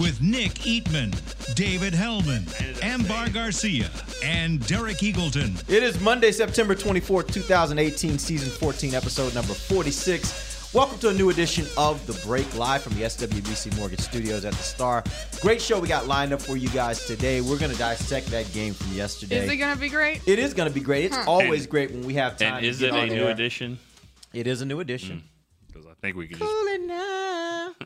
With Nick Eatman, David Helman, Ambar Garcia, and Derek Eagleton. It is Monday, September 24th, 2018, season 14, episode number 46. Welcome to a new edition of The Break, live from the SWBC Mortgage Studios at the Star. Great show we got lined up for you guys today. We're going to dissect that game from yesterday. Is it gonna be great? it is going to be great. It's always And- great when we have time. And to is get it a on new air. edition? It is a new edition. Hmm. Because I think we could just. Cooling now.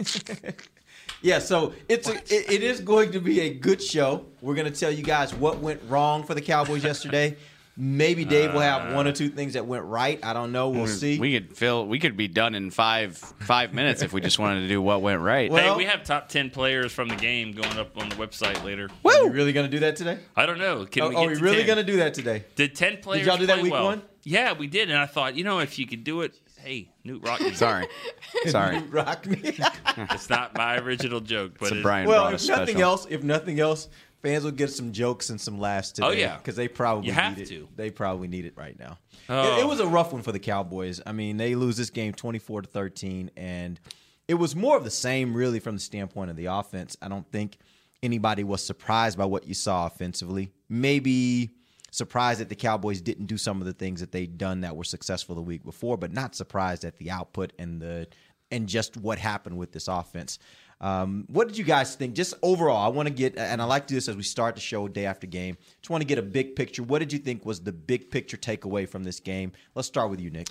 yeah, so it's a, it, it is going to be a good show. We're going to tell you guys what went wrong for the Cowboys yesterday. Maybe Dave will have one or uh. two things that went right. I don't know. We'll mm, see. We could fill. We could be done in five five minutes if we just wanted to do what went right. Well- hey, we have top ten players from the game going up on the website later. Are you really going to do that today? I don't know. Can Oh, we are we to really going to do that today? Did ten players? Did y'all do that week well? one? Yeah, we did, and I thought, you know, if you could do it, hey, Knute Rockne. Sorry, sorry. Rock me. it's not my original joke, but It's a it- Brian well, if us nothing else, if nothing else, fans will get some jokes and some laughs today. Oh, yeah. because they probably You have need it. to. They probably need it right now. Oh. It, it oh. was a rough one for the Cowboys. I mean, they lose this game twenty four to thirteen, and it was more of the same, really, from the standpoint of the offense. I don't think anybody was surprised by what you saw offensively. Maybe surprised that the Cowboys didn't do some of the things that they'd done that were successful the week before, but not surprised at the output and the and just what happened with this offense. Um, what did you guys think? Just overall, I want to get, and I like to do this as we start the show day after game. Just want to get a big picture. What did you think was the big picture takeaway from this game? Let's start with you, Nick.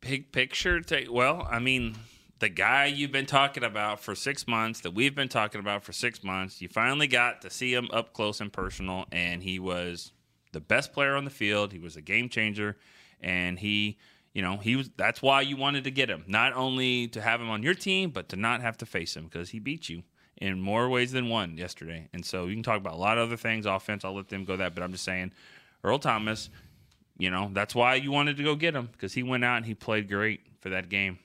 big picture. Take well, I mean, the guy you've been talking about for six months, that we've been talking about for six months, you finally got to see him up close and personal, and he was the best player on the field. He was a game changer, and he, you know, he was. That's why you wanted to get him, not only to have him on your team, but to not have to face him because he beat you. In more ways than one yesterday. And so you can talk about a lot of other things, offense. I'll let them go that. But I'm just saying, Earl Thomas, you know, that's why you wanted to go get him because he went out and he played great for that game.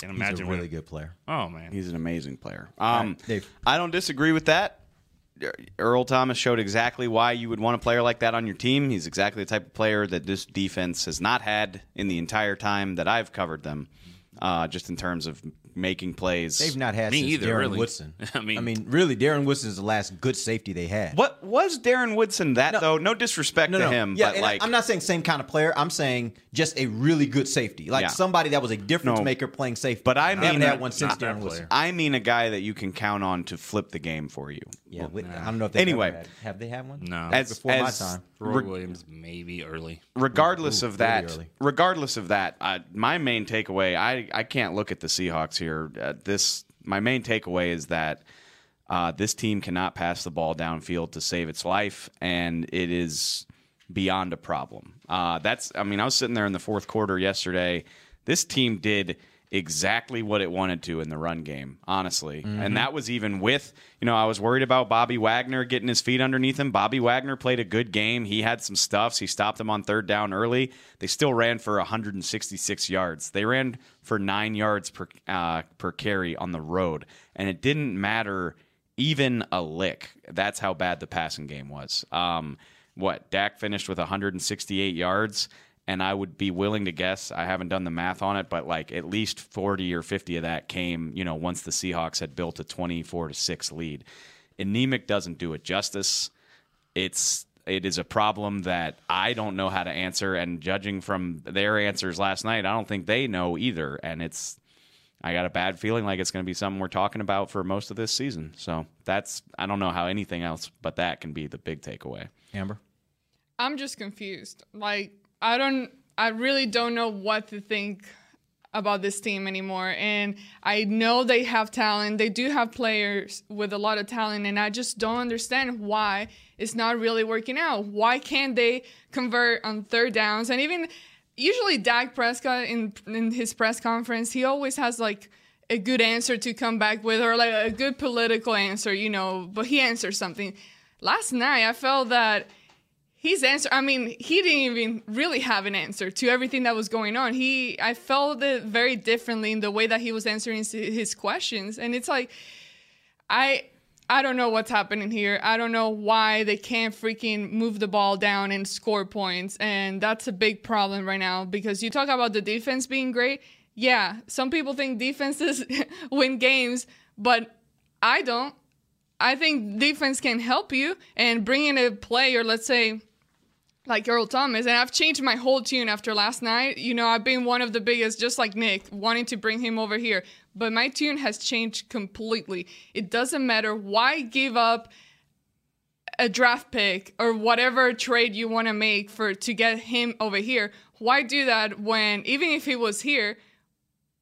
Can't He's imagine a really what- good player. Oh man, He's an amazing player. Um, right, Dave. I don't disagree with that. Earl Thomas showed exactly why you would want a player like that on your team. He's exactly the type of player that this defense has not had in the entire time that I've covered them, uh, just in terms of making plays. They've not had Me since either, Darren really. Woodson. I mean- I mean, really, Darren Woodson is the last good safety they had. What was Darren Woodson that No. though? No disrespect No, to him, yeah, but like I'm not saying same kind of player. I'm saying just a really good safety, like Yeah. somebody that was a difference No. maker playing safety. But I mean- that one since Darren Woodson. I mean a guy that you can count on to flip the game for you. Yeah, we- I don't know if they Anyway. had, have they had one? no. As- before as- my time. Roy Re- Williams maybe early. regardless Ooh, of that, early. regardless of that, uh, my main takeaway, I, I can't look at the Seahawks here. Uh, this my main takeaway is that uh, this team cannot pass the ball downfield to save its life, and it is beyond a problem. Uh, that's I mean, I was sitting there in the fourth quarter yesterday. This team did exactly what it wanted to in the run game, honestly. And that was even with, you know, I was worried about Bobby Wagner getting his feet underneath him. Bobby Wagner played a good game. He had some stuffs. He stopped them on third down early. They still ran for 166 yards. They ran for nine yards per uh, per carry on the road, and it didn't matter even a lick. That's how bad the passing game was. Um, what Dak finished with 168 yards and I would be willing to guess I haven't done the math on it, but like at least 40 or 50 of that came, you know, once the Seahawks had built a 24 to 6 lead. Anemic doesn't do it justice. It's it is a problem that I don't know how to answer and judging from their answers last night, I don't think they know either and it's I got a bad feeling like it's going to be something we're talking about for most of this season. So that's I don't know how anything else but that can be the big takeaway. Ambar. I'm just confused. Like I don't I really don't know what to think about this team anymore. And I know they have talent. They do have players with a lot of talent and I just don't understand why it's not really working out. Why can't they convert on third downs? And even usually Dak Prescott in in his press conference, he always has like a good answer to come back with or like a good political answer, you know, but he answers something. Last night I felt that his answer i mean he didn't even really have an answer to everything that was going on. He i felt it very differently in the way that he was answering his- questions. And it's like i i don't know what's happening here. I don't know why they can't freaking move the ball down and score points. And that's a big problem right now because you talk about the defense being great. Yeah some people think defenses win games but i don't. I think defense can help you and bring in a player, let's say, like Earl Thomas. And I've changed my whole tune after last night. You know, I've been one of the biggest, just like Nick, wanting to bring him over here. But my tune has changed completely. It doesn't matter why give up a draft pick or whatever trade you want to make for to get him over here. Why do that when even if he was here,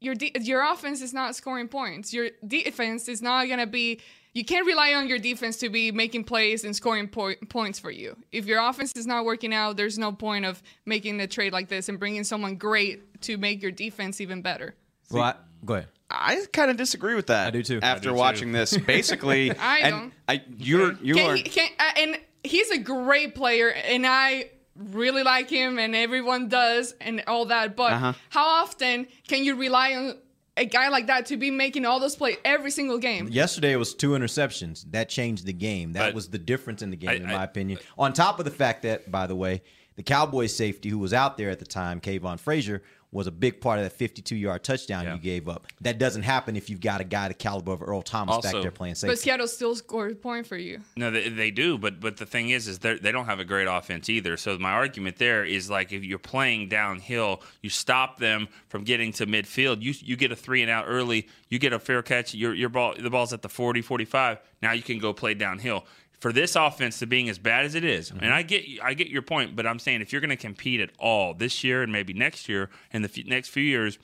your de- your offense is not scoring points. Your defense is not gonna be. You can't rely on your defense to be making plays and scoring po- points for you. If your offense is not working out, there's no point of making a trade like this and bringing someone great to make your defense even better. Well, I, go ahead. I kind of disagree with that. I do too. After I do too. watching this, basically, I and don't. I you're you Can are he, can, uh, and he's a great player, and I really like him, and everyone does, and all that. But Uh-huh. how often can you rely on a guy like that to be making all those plays every single game? Yesterday it was two interceptions. That changed the game. That But- was the difference in the game, I- in I- my opinion. On top of the fact that, by the way, the Cowboys safety who was out there at the time, Kavon Frazier, was a big part of that 52 yard touchdown Yeah. you gave up. That doesn't happen if you've got a guy the caliber of Earl Thomas back there playing But. Seattle still scored a point for you. No, they, they do, but but the thing is, is they they don't have a great offense either. So my argument there is like if you're playing downhill, you stop them from getting to midfield. You you get a three and out early, you get a fair catch. Your your ball the ball's at the 40, 45. Now you can go play downhill. For this offense to being as bad as it is, mm-hmm. and I get I get your point, but I'm saying if you're going to compete at all this year and maybe next year and the f- next few years,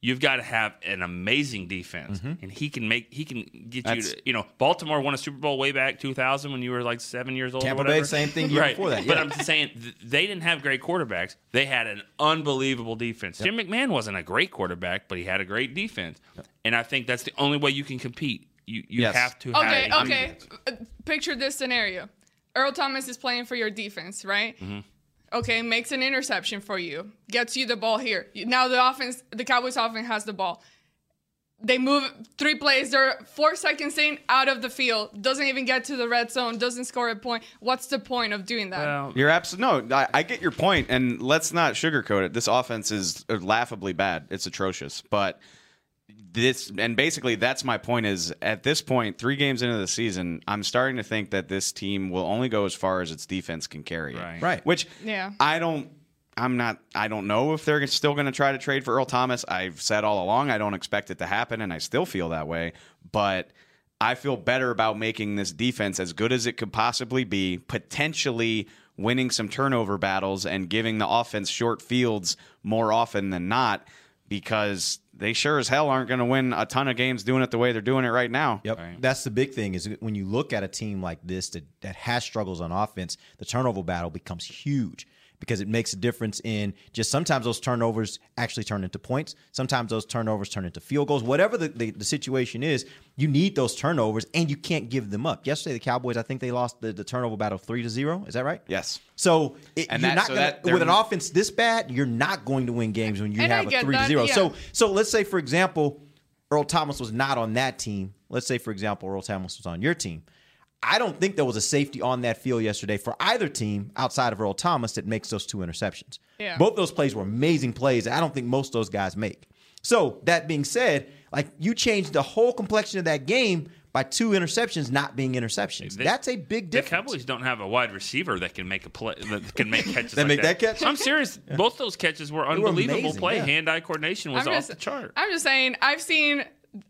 you've got to have an amazing defense, mm-hmm. and he can make he can get you. To, you know, Baltimore won a Super Bowl way back 2000 when you were like seven years old. or Tampa Bay, same thing year right. before that, But. I'm just saying th- they didn't have great quarterbacks. They had an unbelievable defense. Jim McMahon wasn't a great quarterback, but he had a great defense, and I think that's the only way you can compete. You you Yes. have to. Okay, a okay. defense. Uh, Picture this scenario: Earl Thomas is playing for your defense, right? Mm-hmm. Okay, makes an interception for you, gets you the ball here. Now the offense, the Cowboys offense has the ball. They move three plays. They're four seconds in, out of the field. Doesn't even get to the red zone. Doesn't score a point. What's the point of doing that? Well, You're absolutely no. I, I get your point, and let's not sugarcoat it. This offense is laughably bad. It's atrocious, but this and basically that's my point. Is at this point, three games into the season, I'm starting to think that this team will only go as far as its defense can carry. it. Right. Right. Which Yeah. I don't. I'm not. I don't know if they're still going to try to trade for Earl Thomas. I've said all along I don't expect it to happen, and I still feel that way. But I feel better about making this defense as good as it could possibly be, potentially winning some turnover battles and giving the offense short fields more often than not, because they sure as hell aren't going to win a ton of games doing it the way they're doing it right now. Yep. That's the big thing is when you look at a team like this that, that has struggles on offense, the turnover battle becomes huge because it makes a difference in just sometimes those turnovers actually turn into points. Sometimes those turnovers turn into field goals. Whatever the, the, the situation is, you need those turnovers and you can't give them up. Yesterday, the Cowboys, I think they lost the, the turnover battle three to zero. Is that right? Yes. So it, And you're that- not so gonna, that- with an offense this bad, you're not going to win games when you have a get three to zero. yeah. So so let's say for example, Earl Thomas was not on that team. Let's say for example, Earl Thomas was on your team. I don't think there was a safety on that field yesterday for either team outside of Earl Thomas that makes those two interceptions. Yeah. Both those plays were amazing plays that I don't think most of those guys make. So that being said, like you changed the whole complexion of that game by two interceptions not being interceptions. They- That's a big The difference. Cowboys don't have a wide receiver that can make a play that can make catches. That like make that catch? I'm serious. Both those catches were were unbelievable amazing, play. yeah. Hand-eye coordination was I'm off just, the chart. I'm just saying, I've seen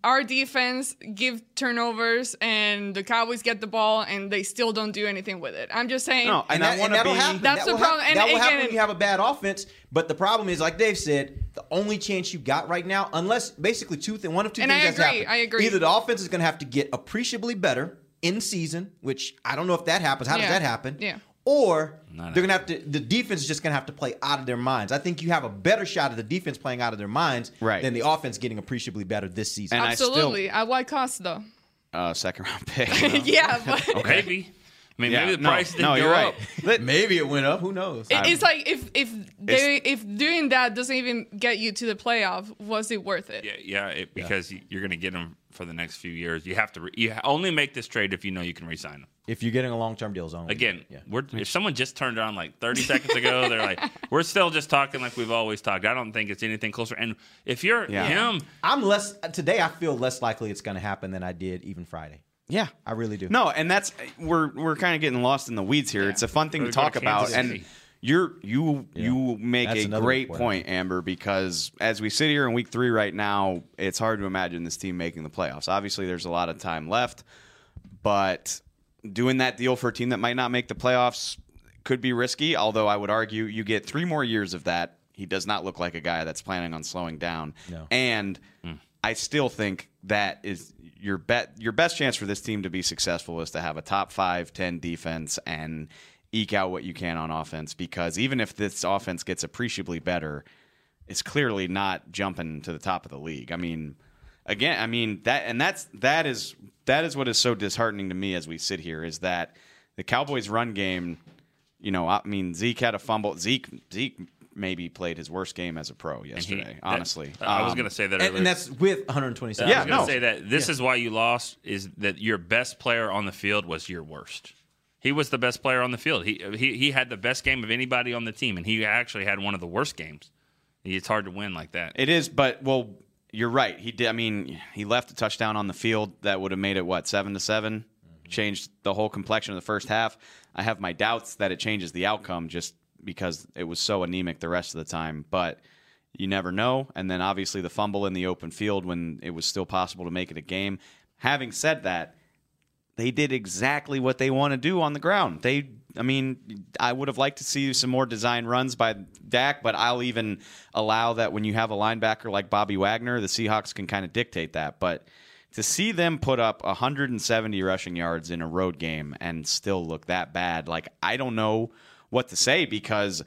our defense give turnovers and the Cowboys get the ball and they still don't do anything with it. I'm just saying. No, and, that- I want to that'll be. happen. That's That the will hap- problem. And that will happen again- when you have a bad offense. But the problem is, like Dave said, the only chance you got right now, unless basically two things, one of two And things I has agree, happened. I agree. Either the offense is going to have to get appreciably better in season, which I don't know if that happens. How Yeah. does that happen? Yeah. Or Not they're going to have to. The defense is just going to have to play out of their minds. I think you have a better shot at the defense playing out of their minds Right. than the offense getting appreciably better this season. And I still- Absolutely. At what cost, though? uh, second round pick. yeah, but Maybe. I mean, Yeah, maybe the no, price didn't no, go you're right. up. Maybe it went up. Who knows? It- it's like if if they if doing that doesn't even get you to the playoff, was it worth it? Yeah, yeah, it, because you- you're going to get them for the next few years. You have to. Re- you only make this trade if you know you can resign them. if you're getting a long term deal, zone Again, yeah. we're, if someone just turned on like 30 seconds ago, they're like, "We're still just talking like we've always talked." I don't think it's anything closer. And if you're Yeah. him, I'm less today. I feel less likely it's going to happen than I did even Friday. Yeah, I really do. No, and that's we're we're kind of getting lost in the weeds here. It's a fun thing to we go to talk about, Kansas and you're you you make That's a great important point, Ambar, because as we sit here in week three right now, it's hard to imagine this team making the playoffs. Obviously, there's a lot of time left, but doing that deal for a team that might not make the playoffs could be risky. Although I would argue you get three more years of that. He does not look like a guy that's planning on slowing down, No. and hmm. I still think that is your bet. Your best chance for this team to be successful is to have a top five, 10 defense and eke out what you can on offense. Because even if this offense gets appreciably better, it's clearly not jumping to the top of the league. I mean, again, I mean that, and that's that is that is what is so disheartening to me as we sit here is that the Cowboys' run game. You know, I mean, Zeke had a fumble. Zeke Zeke maybe played his worst game as a pro and he- yesterday. that- honestly, I was Um, going to say that. and, and that's with 127. Yeah, I was going to no. say that this is why you lost is that your best player on the field was your worst. He was the best player on the field. He he he had the best game of anybody on the team, and he actually had one of the worst games. It's hard to win like that. It is, but well, you're right. He did. I mean, he left a touchdown on the field that would have made it what seven to 7 changed the whole complexion of the first half. I have my doubts that it changes the outcome just because it was so anemic the rest of the time, but. You never know. And then obviously the fumble in the open field when it was still possible to make it a game. Having said that, they did exactly what they want to do on the ground. They, I mean, I would have liked to see some more design runs by Dak, but I'll even allow that when you have a linebacker like Bobby Wagner, the Seahawks can kind of dictate that. But to see them put up 170 rushing yards in a road game and still look that bad, like I don't know what to say because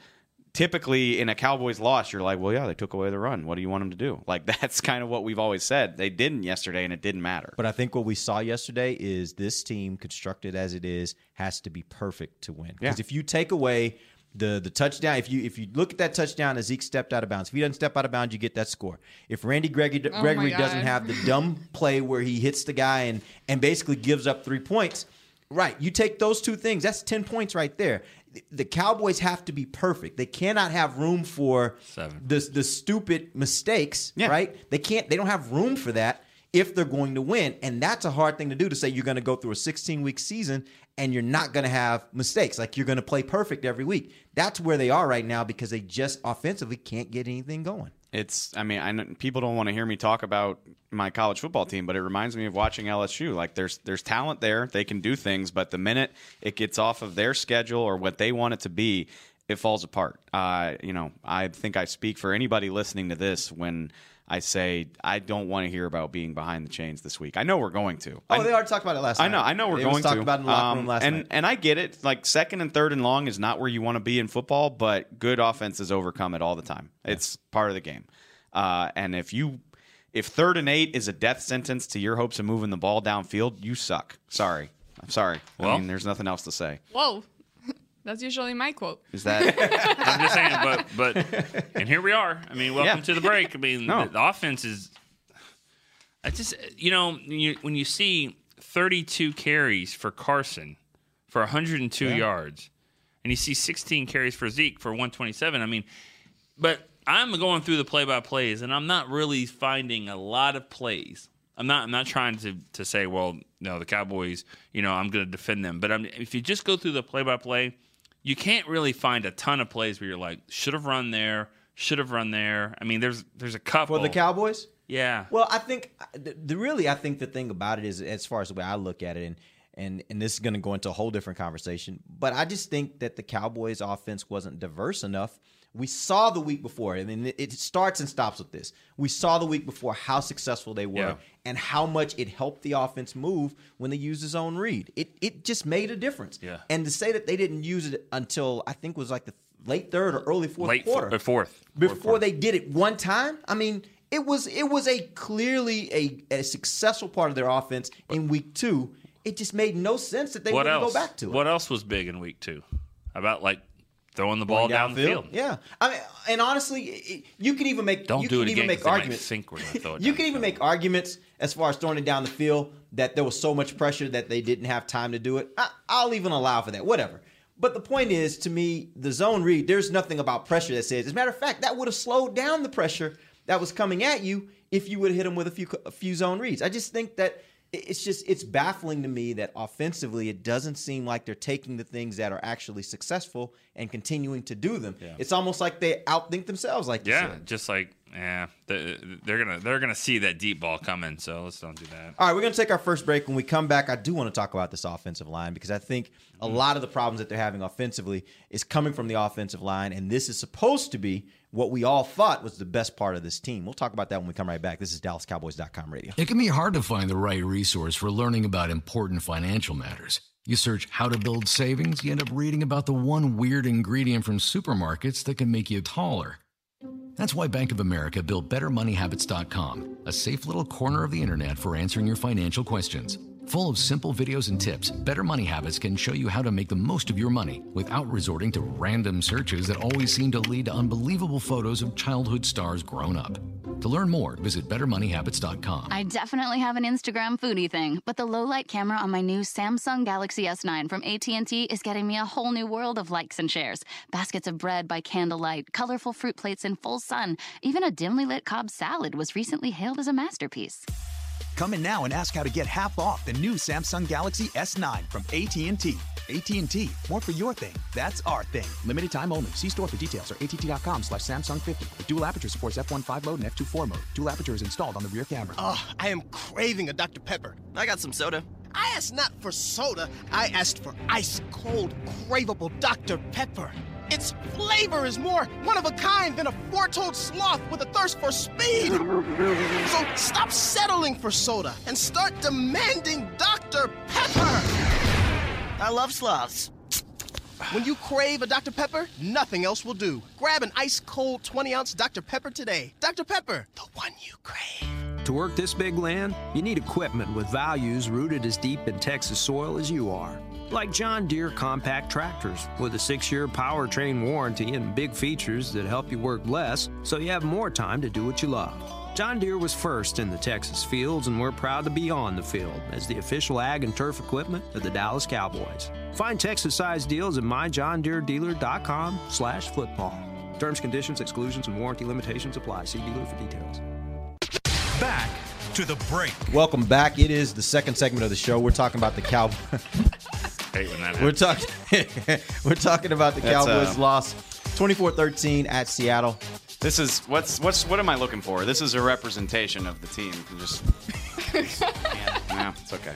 typically in a Cowboys loss, you're like, well, yeah, they took away the run. What do you want them to do? Like that's kind of what we've always said. They didn't yesterday, and it didn't matter. But I think what we saw yesterday is this team, constructed as it is, has to be perfect to win. Because Yeah. if you take away the the touchdown, if you if you look at that touchdown as Zeke stepped out of bounds, if he doesn't step out of bounds, you get that score. If Randy Gregory, Oh Gregory doesn't have the dumb play where he hits the guy and and basically gives up three points, right? You take those two things, that's ten points right there. The Cowboys have to be perfect. They cannot have room for Seven. the the stupid mistakes, Yeah. right? They can't. They don't have room for that if they're going to win, and that's a hard thing to do. To say you're going to go through a 16 week season and you're not going to have mistakes, like you're going to play perfect every week. That's where they are right now because they just offensively can't get anything going. It's. I mean, I know people don't want to hear me talk about my college football team, but it reminds me of watching LSU. Like, there's there's talent there; they can do things, but the minute it gets off of their schedule or what they want it to be, it falls apart. Uh, you know, I think I speak for anybody listening to this when I say I don't want to hear about being behind the chains this week. I know we're going to. Oh, I, they already talked about it last I night. know, I know we're it going was talked to. about in the locker Um, room last and, night. And I get it. Like second and third and long is not where you want to be in football, but good offenses overcome it all the time. It's part of the game. Uh, and if you if third and eight is a death sentence to your hopes of moving the ball downfield, you suck. Sorry. I'm sorry. I Well- mean, there's nothing else to say. Whoa, that's usually my quote. Is that I'm just saying, but but and here we are. I mean, welcome Yeah. to the break. I mean, No. the, the offense is. I just you know when you, when you see 32 carries for Carson for 102 yards, and you see 16 carries for Zeke for 127. I mean, but I'm going through the play by plays, and I'm not really finding a lot of plays. I'm not. I'm not trying to to say, well, no, the Cowboys. You know, I'm going to defend them. But I'm, if you just go through the play by play, you can't really find a ton of plays where you're like, should have run there, should have run there. I mean, there's there's a couple For the Cowboys, Yeah. Well, I think the, the really, I think the thing about it is, as far as the way I look at it, and and and this is going to go into a whole different conversation. But I just think that the Cowboys' offense wasn't diverse enough. We saw the week before, I mean, it, starts and stops with this. We saw the week before how successful they were Yeah. and how much it helped the offense move when they used his own read. It it just made a difference. Yeah. And to say that they didn't use it until I think was like the late third or early fourth Late quarter, uh, fourth. before Fourth they did it one time. I mean, it was it was a clearly a, a successful part of their offense in week two. it just made no sense that they wouldn't go back to it. What else was big in week two? About like throwing the ball Going down the field. Yeah, I mean, and honestly, it, you can even make Don't you do can it even again. make arguments. think we're gonna throw it You down can even make arguments as far as throwing it down the field that there was so much pressure that they didn't have time to do it. I, I'll even allow for that. Whatever. But the point is, to me, the zone read. There's nothing about pressure that says. As a matter of fact, that would have slowed down the pressure that was coming at you if you would have hit them with a few a few zone reads. I just think that it's just it's baffling to me that offensively it doesn't seem like they're taking the things that are actually successful and continuing to do them. It's almost like they outthink themselves. Like Yeah, just like yeah, they're, they're gonna they're gonna see that deep ball coming. So let's don't do that. All right, we're going to take our first break. When we come back, I do want to talk about this offensive line because I think a mm-hmm. lot of the problems that they're having offensively is coming from the offensive line, and this is supposed to be what we all thought was the best part of this team. We'll talk about that when we come right back. This is DallasCowboys.com radio. It can be hard to find the right resource for learning about important financial matters. You search how to build savings, you end up reading about the one weird ingredient from supermarkets that can make you taller. That's why Bank of America built BetterMoneyHabits.com, a safe little corner of the internet for answering your financial questions. Full of simple videos and tips, Better Money Habits can show you how to make the most of your money without resorting to random searches that always seem to lead to unbelievable photos of childhood stars grown up. To learn more, visit BetterMoneyHabits.com. I definitely have an Instagram foodie thing, but the low light camera on my new Samsung Galaxy S9 from AT&T is getting me a whole new world of likes and shares. Baskets of bread by candlelight, colorful fruit plates in full sun, even a dimly lit Cobb salad was recently hailed as a masterpiece. Come in now and ask how to get half off the new Samsung Galaxy S9 from AT&T. AT&T, more for your thing. That's our thing. Limited time only. See store for details or att.com slash Samsung 50. The dual aperture supports f1.5 mode and f2.4 mode. Dual aperture is installed on the rear camera. Oh, I am craving a Dr. Pepper. I got some soda. I asked not for soda, I asked for ice cold, craveable Dr. Pepper. Its flavor is more one of a kind than a four-toed sloth with a thirst for speed. So stop settling for soda and start demanding Dr. Pepper. I love sloths. When you crave a Dr. Pepper, nothing else will do. Grab an ice cold 20 ounce Dr. Pepper today. Dr. Pepper, the one you crave. To work this big land, you need equipment with values rooted as deep in Texas soil as you are. Like John Deere compact tractors with a six year powertrain warranty and big features that help you work less so you have more time to do what you love. John Deere was first in the Texas fields, and we're proud to be on the field as the official ag and turf equipment of the Dallas Cowboys. Find Texas-sized deals at myjohndeeredealer.com slash football. Terms, conditions, exclusions, and warranty limitations apply. See dealer for details. Back to the break. Welcome back. It is the second segment of the show. We're talking about the Cowboys. Hate when that We're talking. we're talking about the That's, Cowboys' uh, loss, 24-13 at Seattle. This is what's what's what am I looking for? This is a representation of the team. You Just yeah, yeah, it's okay.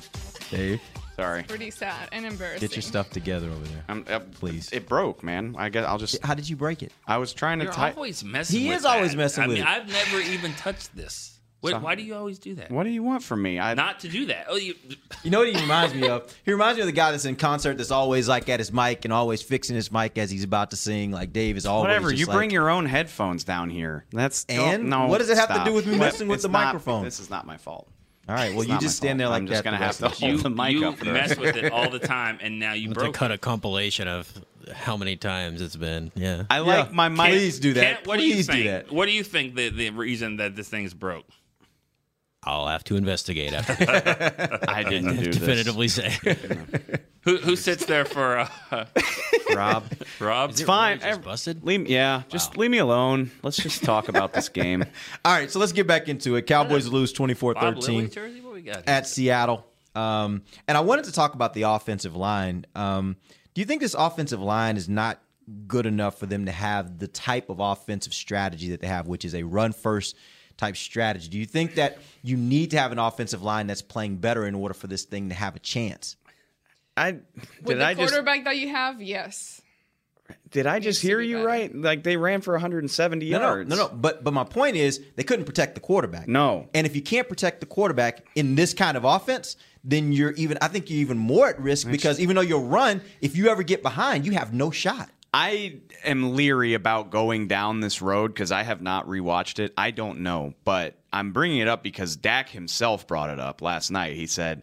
Dave, Sorry. Pretty sad and embarrassing. get your stuff together over there. I'm, uh, Please. It broke, man. I guess I'll just. How did you break it? I was trying to You're type. always messing. He with is always messing I with mean, it. I've never even touched this. Wait, So- why do you always do that? What do you want from me? I Not to do that. Oh, you. You know what he reminds me of? He reminds me of the guy that's in concert that's always like at his mic and always fixing his mic as he's about to sing. Like Dave is always whatever. just You like- bring your own headphones down here. That's And? no. What does it have to do with me messing with the not- microphone? This is not my fault. All right, well, It's you just stand there like I'm that. just gonna have to of the show. hold You, the mic you up for the mess with it all the time, and now you broke. to cut it. a compilation of how many times it's been. Yeah. I like Yeah, my mic. Please do that. Kent, what do you Please do think? that. What do you think the, the reason that this thing's broke? I'll have to investigate after I didn't do this. definitively say. Who who sits there for uh, Rob. Rob? It's fine. Just busted? Leave, yeah, just leave me alone. Let's just talk about this game. All right, so let's get back into it. Cowboys lose 24 Bob Lilly 13 jersey? What we got? at Seattle. Um, and I wanted to talk about the offensive line. Um, do you think this offensive line is not good enough for them to have the type of offensive strategy that they have, which is a run first type strategy? Do you think that you need to have an offensive line that's playing better in order for this thing to have a chance? I With did the I just quarterback that you have, yes. did I just hear you better. right? Like they ran for 170 No, no, yards. no, no. But but my point is they couldn't protect the quarterback. No. And if you can't protect the quarterback in this kind of offense, then you're even. I think you're even more at risk because even though you'll run, if you ever get behind, you have no shot. I am leery about going down this road because I have not rewatched it. I don't know, but I'm bringing it up because Dak himself brought it up last night. He said,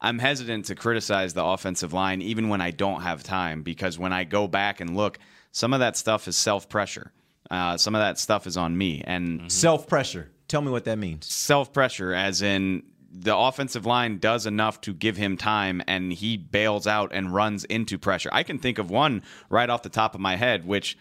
I'm hesitant to criticize the offensive line even when I don't have time because when I go back and look, some of that stuff is self pressure. Uh, some of that stuff is on me and Self pressure. Tell me what that means. self pressure, as in the offensive line does enough to give him time and he bails out and runs into pressure. I can think of one right off the top of my head, which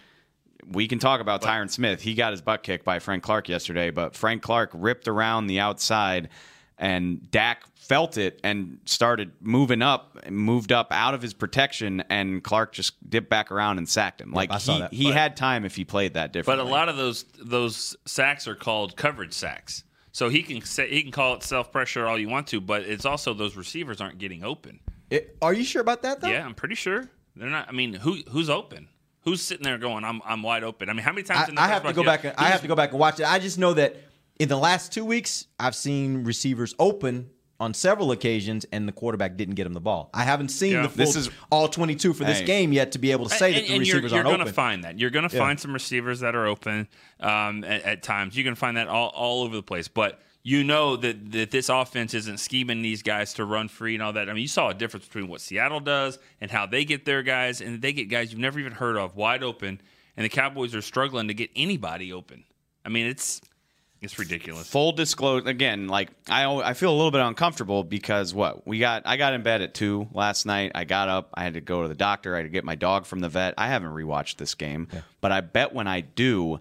we can talk about Tyron Smith. He got his butt kicked by Frank Clark yesterday, but Frank Clark ripped around the outside and Dak felt it and started moving up, moved up out of his protection, and Clark just dipped back around and sacked him. Like I saw he, that. he But- had time if he played that different. But a lot of those those sacks are called coverage sacks. So he can say, he can call it self pressure all you want to, but it's also those receivers aren't getting open. It- are you sure about that though? Yeah, I'm pretty sure they're not. I mean, who who's open? Who's sitting there going, "I'm I'm wide open"? I mean, how many times? I, in the I have to go back. And, I have to go back and watch it. I just know that in the last two weeks, I've seen receivers open on several occasions, and the quarterback didn't get him the ball. I haven't seen Yeah. the full This is- all twenty-two for this Hey. game yet to be able to say that and, the and receivers you're, you're aren't gonna open. find that. You're gonna Yeah. find some receivers that are open um, at, at times. You can find that all, all over the place. But you know that, that this offense isn't scheming these guys to run free and all that. I mean, you saw a difference between what Seattle does and how they get their guys, and they get guys you've never even heard of wide open, and the Cowboys are struggling to get anybody open. I mean, it's it's ridiculous. full disclosure again like I, I feel a little bit uncomfortable because what? We got i got in bed at 2 last night. I got up. I had to go to the doctor. I had to get my dog from the vet. I haven't rewatched this game but i bet when i do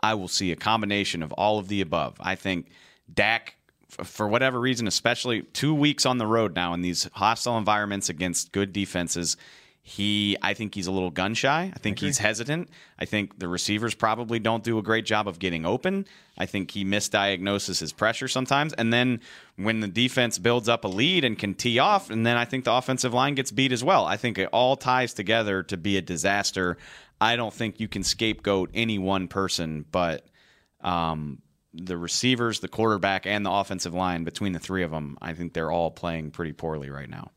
i will see a combination of all of the above. I think dak for whatever reason especially two weeks on the road now in these hostile environments against good defenses he I think he's a little gun shy. I think he's hesitant. I think the receivers probably don't do a great job of getting open. I think he misdiagnoses his pressure sometimes. And then when the defense builds up a lead and can tee off, and then I think the offensive line gets beat as well. I think it all ties together to be a disaster. I don't think you can scapegoat any one person, but um, the receivers, the quarterback, and the offensive line between the three of them, I think they're all playing pretty poorly right now.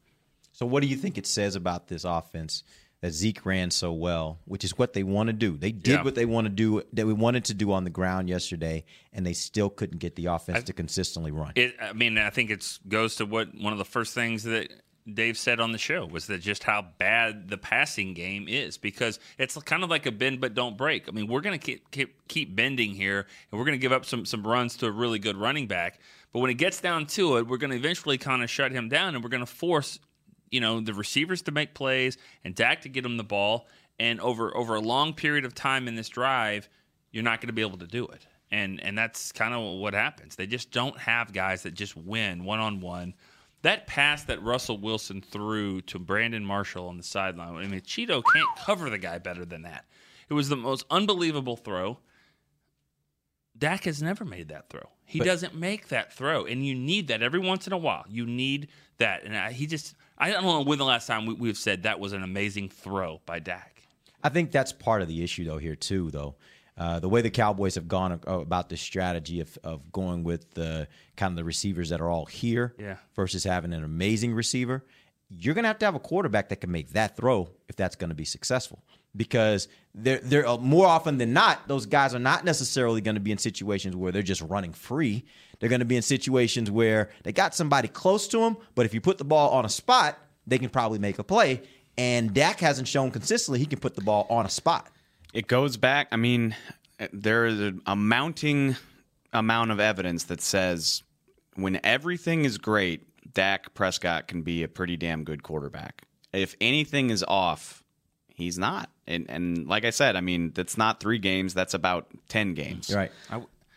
So, what do you think it says about this offense that Zeke ran so well, which is what they want to do? They did Yeah. what they want to do that we wanted to do on the ground yesterday, and they still couldn't get the offense to consistently run. It, I mean, I think it goes to what one of the first things that Dave said on the show was that just how bad the passing game is because it's kind of like a bend but don't break. I mean, we're going to keep, keep keep bending here, and we're going to give up some some runs to a really good running back. But when it gets down to it, we're going to eventually kind of shut him down, and we're going to force you know the receivers to make plays and Dak to get him the ball. And over over a long period of time in this drive, you're not going to be able to do it. And and that's kind of what happens. They just don't have guys that just win one on one. That pass that Russell Wilson threw to Brandon Marshall on the sideline. I mean, Chido can't cover the guy better than that. It was the most unbelievable throw. Dak has never made that throw. He But- doesn't make that throw, and you need that every once in a while. You need that, and I, he just. I don't know when the last time we, we've said that was an amazing throw by Dak. I think that's part of the issue, though, here, too, though. Uh, the way the Cowboys have gone about this strategy of, of going with the kind of the receivers that are all here Yeah. versus having an amazing receiver, you're going to have to have a quarterback that can make that throw if that's going to be successful. Because they're, they're uh, more often than not, those guys are not necessarily going to be in situations where they're just running free. They're going to be in situations where they got somebody close to them, but if you put the ball on a spot, they can probably make a play. And Dak hasn't shown consistently he can put the ball on a spot. It goes back. I mean, there is a mounting amount of evidence that says when everything is great, Dak Prescott can be a pretty damn good quarterback. If anything is off, he's not. And, and like I said, I mean, that's not three games. That's about ten games. Right.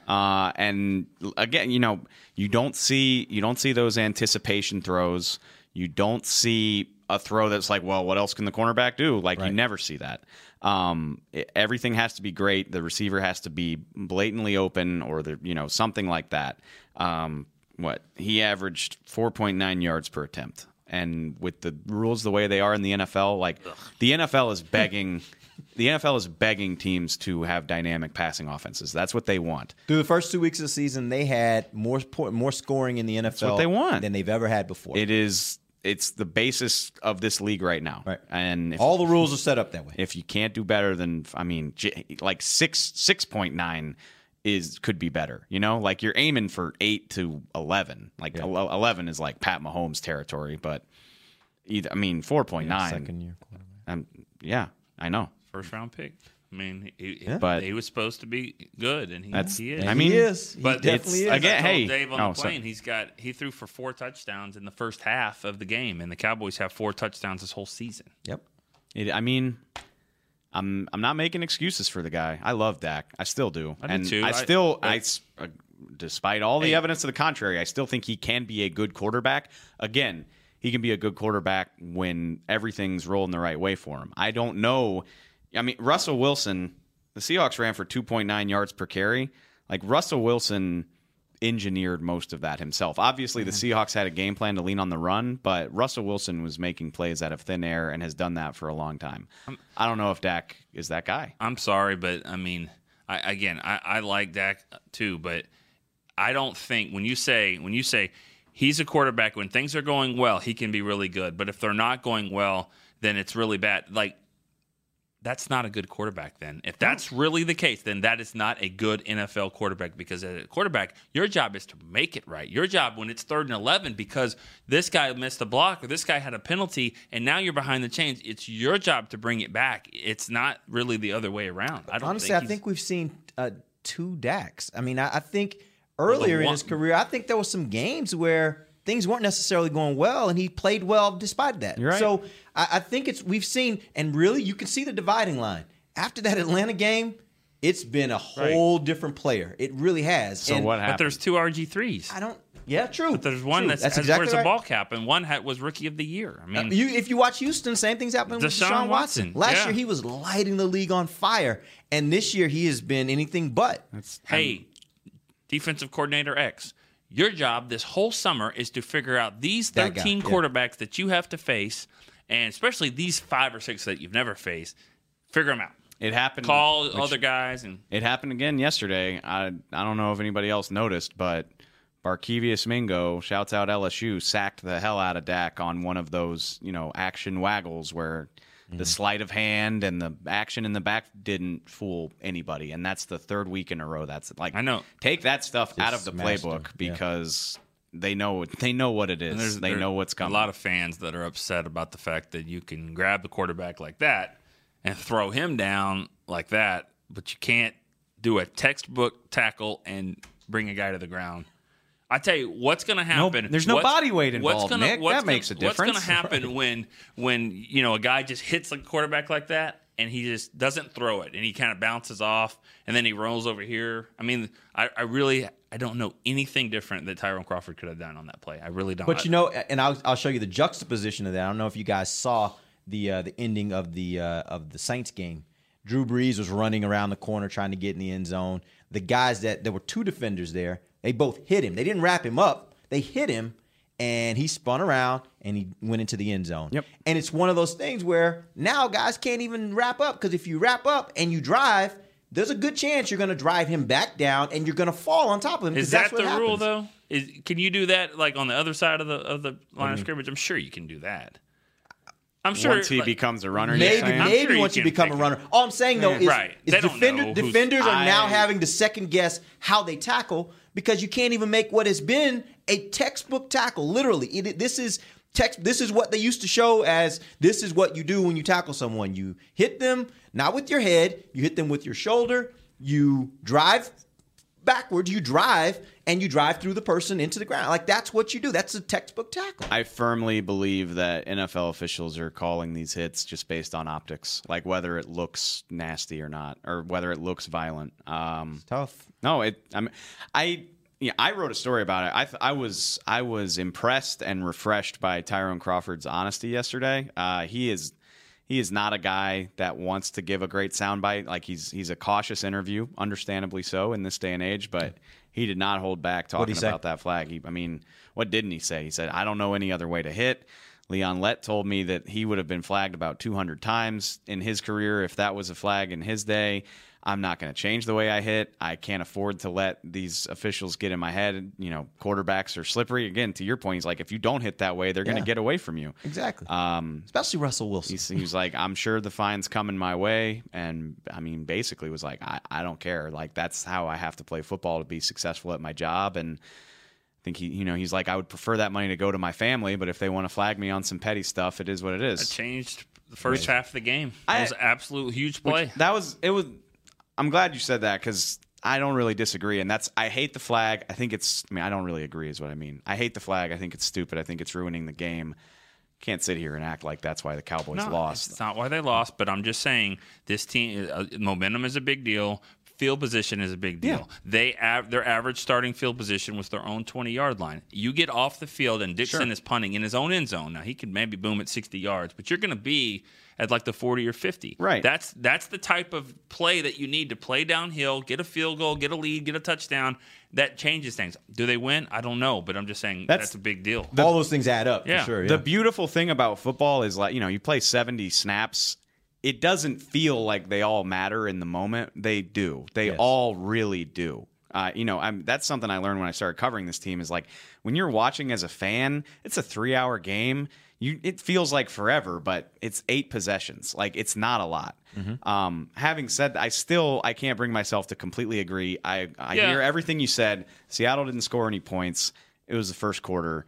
Uh, and again, you know, you don't see you don't see those anticipation throws. You don't see a throw that's like, well, what else can the cornerback do? Like you never see that. Um, it- everything has to be great. The receiver has to be blatantly open, or the you know something like that. Um, what he averaged four point nine yards per attempt, and with the rules the way they are in the NFL, like the NFL is begging. The NFL is begging teams to have dynamic passing offenses. That's what they want. Through the first two weeks of the season, they had more more scoring in the NFL what they want. than they've ever had before. It is it's the basis of this league right now. Right. And if, All the rules are set up that way. if you can't do better than I mean like 6 6.9 is could be better. You know, like you're aiming for eight to eleven. Like ele- eleven is like Pat Mahomes territory, but either I mean four point nine. second year Um, yeah, I know. First round pick. I mean, he, he- Yeah. But- he was supposed to be good, and he, That's- he is. I mean, He is. He but definitely is. as I Again, told hey, Dave on oh, the sorry. plane, he's got he threw for four touchdowns in the first half of the game, and the Cowboys have four touchdowns this whole season. Yep. It, I mean, I'm I'm not making excuses for the guy. I love Dak. I still do. I do and too. I I- still I- I, s- uh, despite all the Hey. evidence to the contrary, I still think he can be a good quarterback. Again, he can be a good quarterback when everything's rolling the right way for him. I don't know. I mean, Russell Wilson, the Seahawks ran for 2.9 yards per carry. Like Russell Wilson engineered most of that himself. Obviously, the Seahawks had a game plan to lean on the run, but Russell Wilson was making plays out of thin air and has done that for a long time. I don't know if Dak is that guy. I'm sorry, but I mean, I, again, I, I like Dak too, but I don't think when you say when you say he's a quarterback when things are going well, he can be really good, but if they're not going well, then it's really bad. Like that's not a good quarterback then. If that's really the case, then that is not a good NFL quarterback because as a quarterback, your job is to make it right. Your job when it's third and 11 because this guy missed a block or this guy had a penalty and now you're behind the chains, it's your job to bring it back. It's not really the other way around. I don't Honestly, think I think we've seen uh, two Daks. I mean, I, I think earlier in his career, I think there was some games where things weren't necessarily going well, and he played well despite that. Right. So I, I think it's we've seen, and really, you can see the dividing line after that Atlanta game. It's been a whole different player. It really has. So And what But there's two RG3s. I don't. Yeah, true. But there's one True. that's, That's exactly wears a right. ball cap, and one had, was rookie of the year. I mean, Uh, you, if you watch Houston, same things happened with Deshaun Deshaun Watson. Watson, Last yeah. year, he was lighting the league on fire, and this year he has been anything but. hey, defensive coordinator X, your job this whole summer is to figure out these That guy, 13 yeah. quarterbacks that you have to face, and especially these five or six that you've never faced. Figure them out. It happened. Call which- other guys, and It happened again yesterday. I I don't know if anybody else noticed, but Barkevius Mingo shouts out LSU sacked the hell out of Dak on one of those you know action waggles where the mm-hmm. sleight of hand and the action in the back didn't fool anybody, and that's the third week in a row. That's like I know. take that stuff out of the playbook yeah. because they know they know what it is. They know what's coming. A lot of fans that are upset about the fact that you can grab the quarterback like that and throw him down like that, but you can't do a textbook tackle and bring a guy to the ground. I tell you what's going to happen. there's no body weight what's involved, gonna- Nick. what's That gonna- makes a difference. What's going to happen when when you know a guy just hits a quarterback like that and he just doesn't throw it and he kind of bounces off and then he rolls over here? I mean, I, I really I don't know anything different that Tyrone Crawford could have done on that play. I really don't. But you know, and I'll, I'll show you the juxtaposition of that. I don't know if you guys saw the uh, the ending of the uh, of the Saints game. Drew Brees was running around the corner trying to get in the end zone. The guys that there were two defenders there, they both hit him. They didn't wrap him up. They hit him, and he spun around and he went into the end zone. Yep. And it's one of those things where now guys can't even wrap up because if you wrap up and you drive, there's a good chance you're going to drive him back down and you're going to fall on top of him. 'cause Is that's that what the rule though? Is can you do that like on the other side of the of the line of scrimmage? I'm sure you can do that. I'm sure Once he like- becomes a runner, you're Maybe, saying? I'm maybe sure once you can become a take runner. All I'm saying though is, Right. is defender, defenders are now having to second guess how they tackle because you can't even make what has been a textbook tackle. Literally, it, this is text. This is what they used to show as this is what you do when you tackle someone. You hit them not with your head. You hit them with your shoulder. You drive backwards. You drive and you drive through the person into the ground. Like that's what you do. That's a textbook tackle. I firmly believe that NFL officials are calling these hits just based on optics, like whether it looks nasty or not, or whether it looks violent. Um, Tough. no, it. I mean, I. Yeah, I wrote a story about it. I, th- I was I was impressed and refreshed by Tyrone Crawford's honesty yesterday. Uh, he is he is not a guy that wants to give a great soundbite. Like he's he's a cautious interview, understandably so in this day and age. But he did not hold back talking about that flag. He, I mean, what didn't he say? He said, "I don't know any other way to hit." Leon Lett told me that he would have been flagged about 200 times in his career if that was a flag in his day. I'm not going to change the way I hit. I can't afford to let these officials get in my head. You know, quarterbacks are slippery. Again, to your point, he's like, if you don't hit that way, they're going to get away from you. Exactly. Um, Especially Russell Wilson. He's, he's like, I'm sure the fine's coming my way. And I mean, basically was like, I, I don't care. Like, that's how I have to play football to be successful at my job. And I think he, you know, he's like, I would prefer that money to go to my family, but if they want to flag me on some petty stuff, it is what it It is. changed the first half of the game. That I- was an absolute huge Which- play. that was it was. I'm glad you said that because I don't really disagree, and that's I hate the flag. I think it's. I mean, I don't really agree, is what I mean. I hate the flag. I think it's stupid. I think it's ruining the game. Can't sit here and act like that's why the Cowboys No, lost. It's not why they lost, but I'm just saying this team uh, momentum is a big deal. Field position is a big deal. They av- their average starting field position was their own 20 yard line. You get off the field and Dickson Sure. is punting in his own end zone. Now he could maybe boom at 60 yards, but you're going to be at like the 40 or 50. Right. That's that's the type of play that you need to play downhill, get a field goal, get a lead, get a touchdown. That changes things. Do they win? I don't know, but I'm just saying that's, That's- a big deal. All those things add up Yeah. for sure. The beautiful thing about football is like you know you play 70 snaps. It doesn't feel like they all matter in the moment. They do. They Yes. all really do. Uh, you know, I'm, that's something I learned when I started covering this team. Is like when you're watching as a fan, it's a three hour game. You it feels like forever, but it's eight possessions. Like it's not a lot. Um, having said, that, I still I can't bring myself to completely agree. I I Yeah. hear everything you said. Seattle didn't score any points. It was the first quarter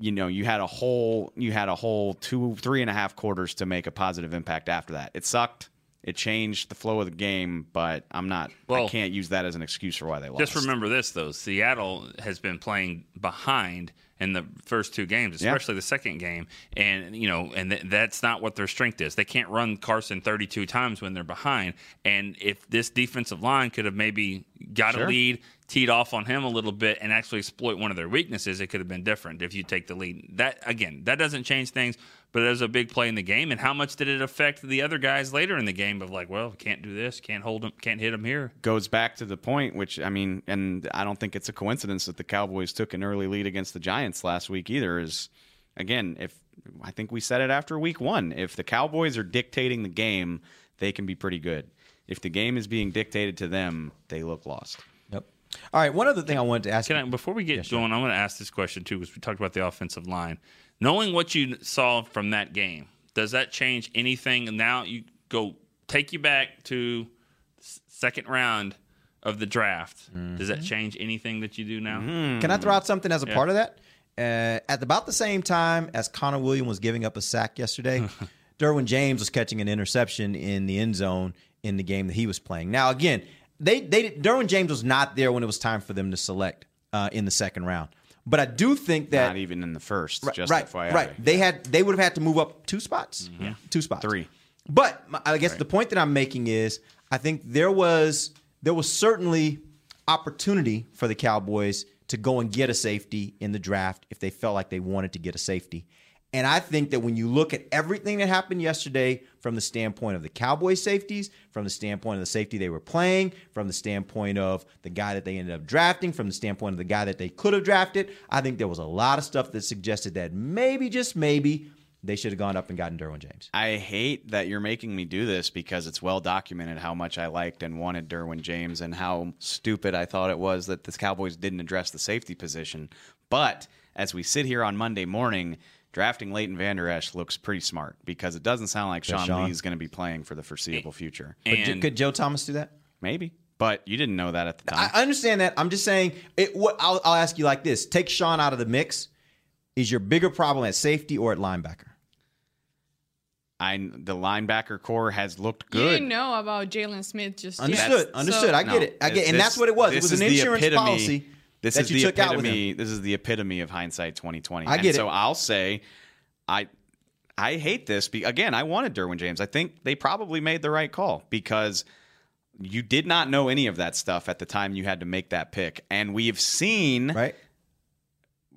you know you had a whole you had a whole two three and a half quarters to make a positive impact after that it sucked it changed the flow of the game but i'm not i can't use that as an excuse for why they lost Just remember this though: Seattle has been playing behind in the first two games, Yeah. especially the second game, and you know, and th- that's not what their strength is. They can't run Carson 32 times when they're behind. And if this defensive line could have maybe got Sure. a lead, teed off on him a little bit, and actually exploit one of their weaknesses, it could have been different. If you take the lead, that again, that doesn't change things. But it was a big play in the game, and how much did it affect the other guys later in the game? Of like, well, can't do this, can't hold him, can't hit him here. goes back to the point which i mean and i don't think it's a coincidence that the cowboys took an early lead against the giants last week either is again if i think we said it after week one if the cowboys are dictating the game they can be pretty good if the game is being dictated to them they look lost Yep. All right. One other thing I wanted to ask Can. I, before we get going, I'm going to ask this question too, because we talked about the offensive line. Knowing what you saw from that game, does that change anything? And now you go take you back to second round of the draft. Does that change anything that you do now? Can I throw out something as a Yeah. part of that? Uh, at about the same time as Connor Williams was giving up a sack yesterday, Derwin James was catching an interception in the end zone in the game that he was playing. Now, again, they they Derwin James was not there when it was time for them to select uh, in the second round. But I do think that not even in the first right, just right, FYI. right. They had they would have had to move up two spots, mm-hmm. yeah two spots, Three. But I guess the point that I'm making is I think there was there was certainly opportunity for the Cowboys to go and get a safety in the draft if they felt like they wanted to get a safety. And I think that when you look at everything that happened yesterday from the standpoint of the Cowboys safeties, from the standpoint of the safety they were playing, from the standpoint of the guy that they ended up drafting, from the standpoint of the guy that they could have drafted, I think there was a lot of stuff that suggested that maybe, just maybe, they should have gone up and gotten Derwin James. I hate that you're making me do this because it's well documented how much I liked and wanted Derwin James and how stupid I thought it was that the Cowboys didn't address the safety position. But as we sit here on Monday morning, drafting Leighton Vander Esch looks pretty smart because it doesn't sound like Sean, Sean. Lee is going to be playing for the foreseeable future. But could Joe Thomas do that? Maybe, but you didn't know that at the time. I understand that. I'm just saying. It, what I'll, I'll ask you like this: Take Sean out of the mix. Is your bigger problem at safety or at linebacker? I the linebacker core has looked You good. didn't know about Jaylon Smith just Understood. yet. Understood. I get No, it. I get, and this- that's what it was. It this was is an the insurance epitome- policy This that is you the took out with epitome. This is the epitome of hindsight 2020. I and get so. I'll say, I I hate this. Be, again, I wanted Derwin James. I think they probably made the right call because you did not know any of that stuff at the time you had to make that pick, and we have seen right.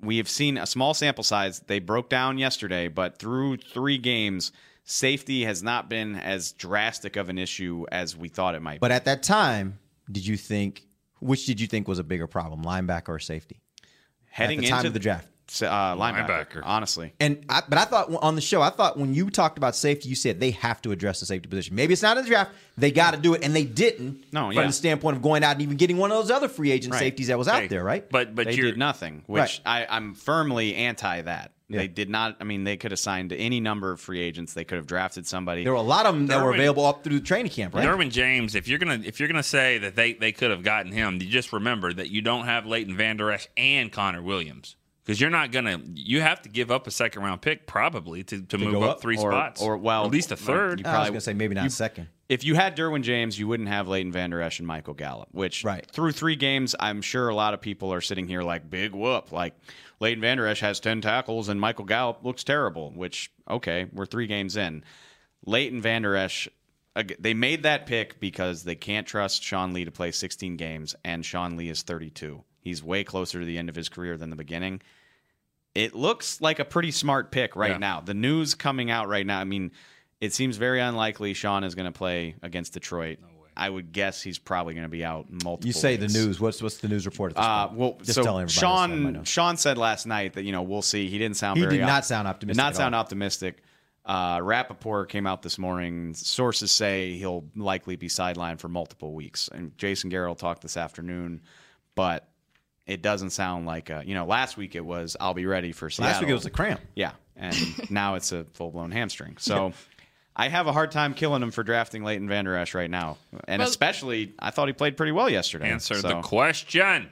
We have seen a small sample size. They broke down yesterday, but through three games, safety has not been as drastic of an issue as we thought it might. Be. But be. at that time, did you think which did you think was a bigger problem, linebacker or safety? heading at the time into of the draft. Uh, linebacker, Linebacker. Honestly, And I, but I thought on the show, I thought when you talked about safety, you said they have to address the safety position. Maybe it's not in the draft. They got to do it, and they didn't. No, from the standpoint of going out and even getting one of those other free agent Right. safeties that was Hey, out there, right? But but they you're did nothing, which I, I'm firmly anti that. Yeah. They did not. I mean, they could have signed any number of free agents. They could have drafted somebody. There were a lot of them that were available up through the training camp, right? Derwin James, if you're gonna if you're gonna say that they, they could have gotten him, you just remember that you don't have Leighton Vander Esch and Connor Williams because you're not gonna you have to give up a second round pick probably to, to, move up, up? three or, spots or well, at least a third. You I was probably going to say maybe not second. If you had Derwin James, you wouldn't have Leighton Vander Esch and Michael Gallup, which Right. through three games, I'm sure a lot of people are sitting here like, big whoop. Like, Leighton Vander Esch has 10 tackles and Michael Gallup looks terrible, which, okay, we're three games in. Leighton Vander Esch, they made that pick because they can't trust Sean Lee to play 16 games, and Sean Lee is 32. He's way closer to the end of his career than the beginning. It looks like a pretty smart pick right Yeah. now. The news coming out right now, I mean, it seems very unlikely Sean is going to play against Detroit. I would guess he's probably going to be out multiple. You say the news. What's what's the news report at this Uh, point? well, Just so tell everybody. Sean. Sean said last night that you know we'll see. He didn't sound He very did op- not sound optimistic Not at sound all. optimistic. Uh, Rappaport came out this morning. Sources say he'll likely be sidelined for multiple weeks. And Jason Garrett talked this afternoon, but it doesn't sound like uh, you know. Last week it was I'll be ready for Seattle. Last week it was a cramp. Yeah, and now it's a full blown hamstring. So. I have a hard time killing him for drafting Leighton Vander Esch right now, and Well- especially I thought he played pretty well yesterday. Answer So- the question.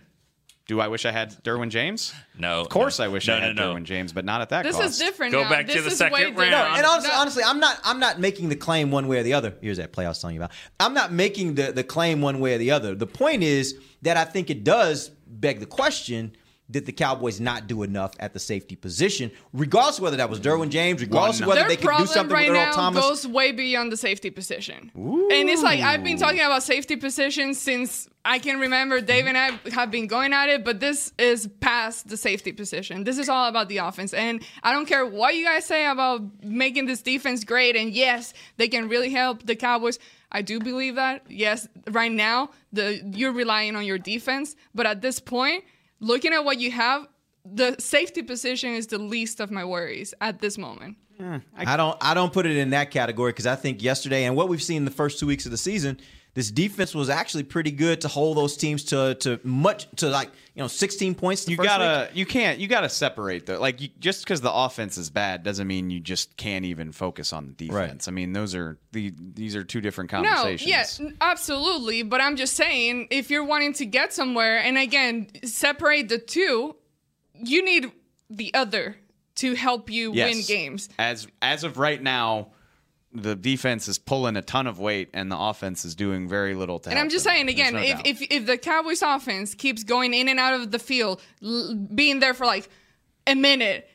do I wish I had Derwin James? No, Of course no. I wish No, I had no, no. Derwin James, but not at that cost. This cost. is different. Go now. back to this the second way round. No, and honestly, No. honestly, I'm not. I'm not making the claim one way or the other. Here's that play I was telling you about. I'm not making the the claim one way or the other. The point is that I think it does beg the question: Did the Cowboys not do enough at the safety position, regardless of whether that was Derwin James, regardless of whether Their they could do something right with Earl now Thomas? goes way beyond the safety position. And it's like I've been talking about safety positions since I can remember. Dave and I have been going at it, but this is past the safety position. This is all about the offense. And I don't care what you guys say about making this defense great. And yes, they can really help the Cowboys. I do believe that. Yes, right now the you're relying on your defense, but at this point, looking at what you have, the safety position is the least of my worries at this moment. Hmm, I don't I don't put it in that category because I think yesterday and what we've seen in the first two weeks of the season, this defense was actually pretty good to hold those teams to to much to like you know 16 points. The you first gotta, week. you can't, you gotta separate the like. You, just because the offense is bad doesn't mean you just can't even focus on the defense. I mean, those are the these are two different No, conversations. yeah, n- absolutely. But I'm just saying, if you're wanting to get somewhere, and again, separate the two, you need the other to help you Yes. win games. As as of right now, the defense is pulling a ton of weight, and the offense is doing very little to. And I'm just them. saying again, no if, doubt. if if the Cowboys offense keeps going in and out of the field, l- being there for like a minute,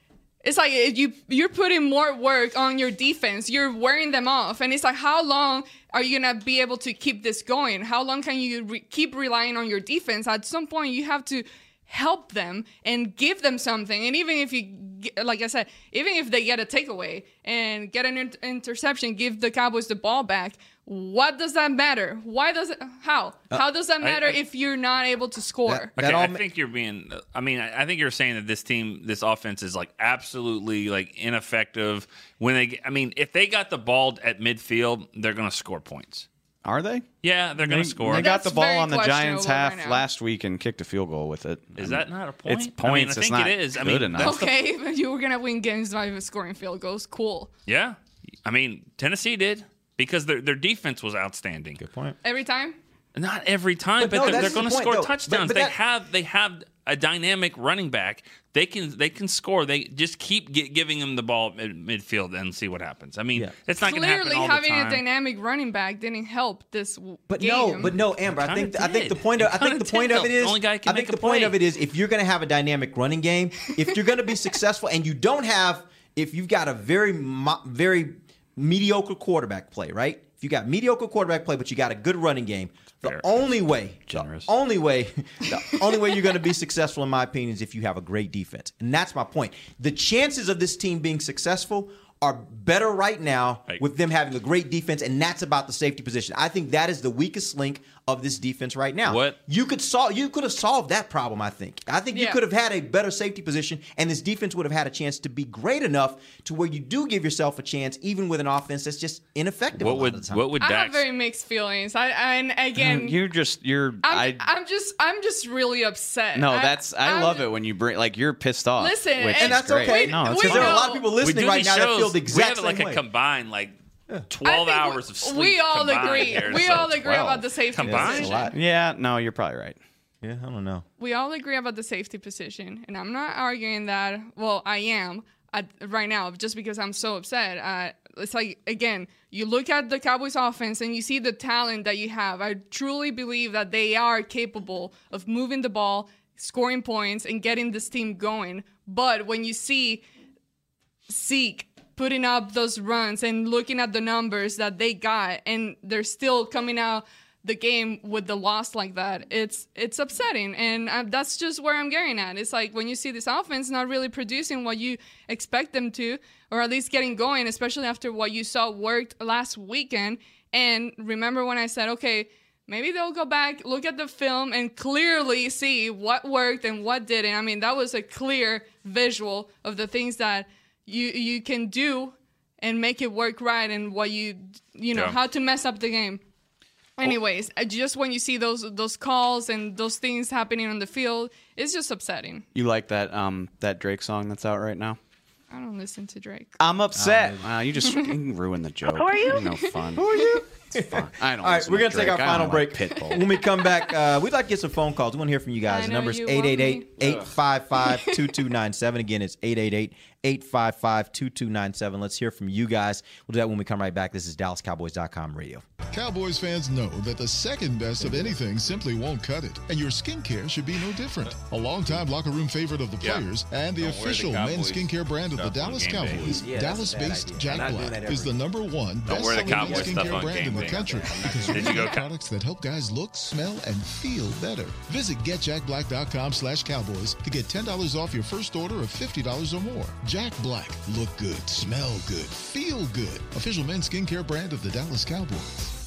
it's like if you you're putting more work on your defense. You're wearing them off, and it's like how long are you gonna be able to keep this going? How long can you re- keep relying on your defense? At some point, you have to help them and give them something. And even if you, like I said, even if they get a takeaway and get an inter- interception, give the Cowboys the ball back. What does that matter? Why does it? How? How does that Uh, I- matter I- if you're not able to score? Okay, I think you're being. I mean, I I think you're saying that this team, this offense, is like absolutely like ineffective. When they, I mean, if they got the ball at midfield, they're going to score points. Are they? Yeah, they're going to score. They got the ball on the Giants half right now. last week and kicked a field goal with it. Is that not a point? It's I mean, points. I it's think not it is. I good mean, enough. that's the- Okay, but you were gonna win games by scoring field goals. Cool. Yeah, I mean, Tennessee did because their their defense was outstanding. Good point. Every time. Not every time, But but, no, they're, that's they're going to point, score though. But- touchdowns. but they that- have they have a dynamic running back. They can they can score. They just keep gi- giving him the ball at midfield and see what happens. I mean, it's not going to happen Clearly, all the having time. a dynamic running back didn't help this But game. no, but no, Ambar. I think Kinda I think the point of I think the point did, of it though. is The only guy can I think the point play. of it is if you're going to have a dynamic running game, if you're going to be successful, and you don't have if you've got a very very mediocre quarterback play, right? If you got mediocre quarterback play, but you got a good running game, the only way, Generous. the only way, the only way you're going to be successful, in my opinion, is if you have a great defense, and that's my point. The chances of this team being successful are better right now with them having a great defense, and that's about the safety position. I think that is the weakest link of this defense right now. What- you could solve? You could have solved that problem. I think. I think you could have had a better safety position, and this defense would have had a chance to be great enough to where you do give yourself a chance, even with an offense that's just ineffective. What a lot would of the time. what would I have very mixed feelings. I and again, you're just you're I'm, I I'm just I'm just really upset. no, I- that's I I'm- love it when you bring like you're pissed off. Listen, which and is that's great. okay. No, Because there are a lot of people listening right these now that feel the we exact have like same a way. combined like I twelve hours of sleep. We all combined agree. here, we so all agree 12. about the safety Combined? position. Yeah, no, you're probably right. Yeah, I don't know. we all agree about the safety position, and I'm not arguing that. Well, I am at, right now just because I'm so upset. Uh, it's like again, you look at the Cowboys offense and you see the talent that you have. I truly believe that they are capable of moving the ball, scoring points, and getting this team going. But when you see Zeke putting up those runs and looking at the numbers that they got, and they're still coming out the game with the loss like that. It's it's upsetting, and uh, that's just where I'm getting at. It's like when you see this offense not really producing what you expect them to, or at least getting going, especially after what you saw worked last weekend. And remember when I said, okay. Maybe they'll go back, look at the film, and clearly see what worked and what didn't. I mean, that was a clear visual of the things that you you can do and make it work right, and what you you know Yeah. how to mess up the game. Anyways, uh, just when you see those those calls and those things happening on the field, it's just upsetting. You like that um that Drake song that's out right now? I don't listen to Drake. I'm upset. Wow, you just you ruined the joke. Who are you? You're no fun. Who are you? It's fun. I don't. All right, we're gonna take our final break. like Pitbull. when we come back, uh, we'd like to get some phone calls. We want to hear from you guys. I The know number's you want me. 888-855-2297. Again, it's 888-855-2297. Let's hear from you guys. We'll do that when we come right back. This is DallasCowboys.com radio. Cowboys fans know that the second best of anything simply won't cut it, and your skincare should be no different. A longtime locker room favorite of the Yeah. players and the Don't wear the official men's skincare brand of the Dallas. Cowboys, Yeah, that's a bad Dallas-based. Jack I'm not doing Black is the number one Don't wear the best-selling men's Cowboys skincare on brand game the country because we you have products that help guys look, smell, and feel better. Visit getjackblack.com slash cowboys to get $10 off your first order of $50 or more. Jack Black. Look good, smell good, feel good. Official men's skincare brand of the Dallas Cowboys.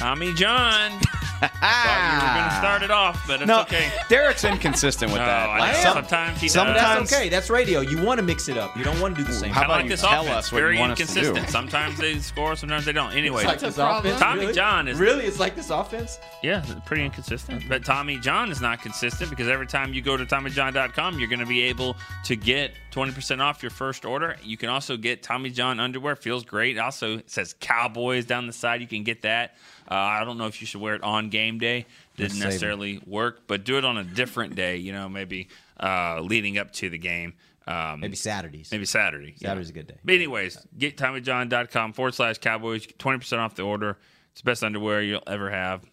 Tommy John. Thought you were going to start it off, but it's no, okay. Derek's inconsistent with No, that. I Like, know. some- Sometimes he does. sometimes That's okay. That's radio. You want to mix it up. You don't want to do the same. How about like you this tell offense. us what you Very want us to do? inconsistent. Sometimes they score, sometimes they don't. Anyway, It's like this offense. Tommy really? John is really. It's like this offense. Yeah, pretty inconsistent. But Tommy John is not consistent because every time you go to TommyJohn.com, you're going to be able to get 20% off your first order. You can also get Tommy John underwear. Feels great. Also, it says Cowboys down the side. You can get that. Uh, I don't know if you should wear it on game day. Didn't necessarily work, but do it on a different day, you know, maybe uh, leading up to the game. Um, Maybe Saturdays. Maybe Saturday. yeah. Saturday's a good day. But anyways, get TommyJohn.com forward slash Cowboys. 20% off the order. It's the best underwear you'll ever have.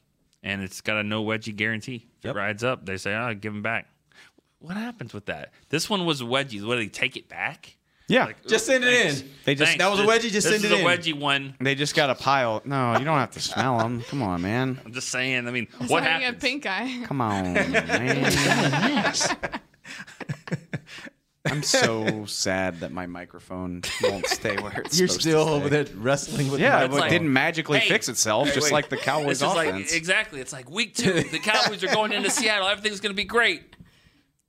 And it's got a no wedgie guarantee. If it rides up, they say, oh, give them back. What happens with that? This one was wedgies. What, do they take it back? Yeah, Just send it thanks. in. They just- Thanks. that was a This- wedgie, just send it in. this send is it a in. wedgie one. They just got a pile. No, you don't have to smell them. Come on, man. I'm just saying. I mean, He's what having happens? a pink eye. Come on, man. I'm so sad that my microphone won't stay where it's supposed to be. You're supposed still to over there wrestling with. Yeah, the it microphone. didn't magically Hey, fix itself, hey, just wait. like the Cowboys This is like offense. exactly. It's like week two. The Cowboys are going into Seattle. Everything's going to be great.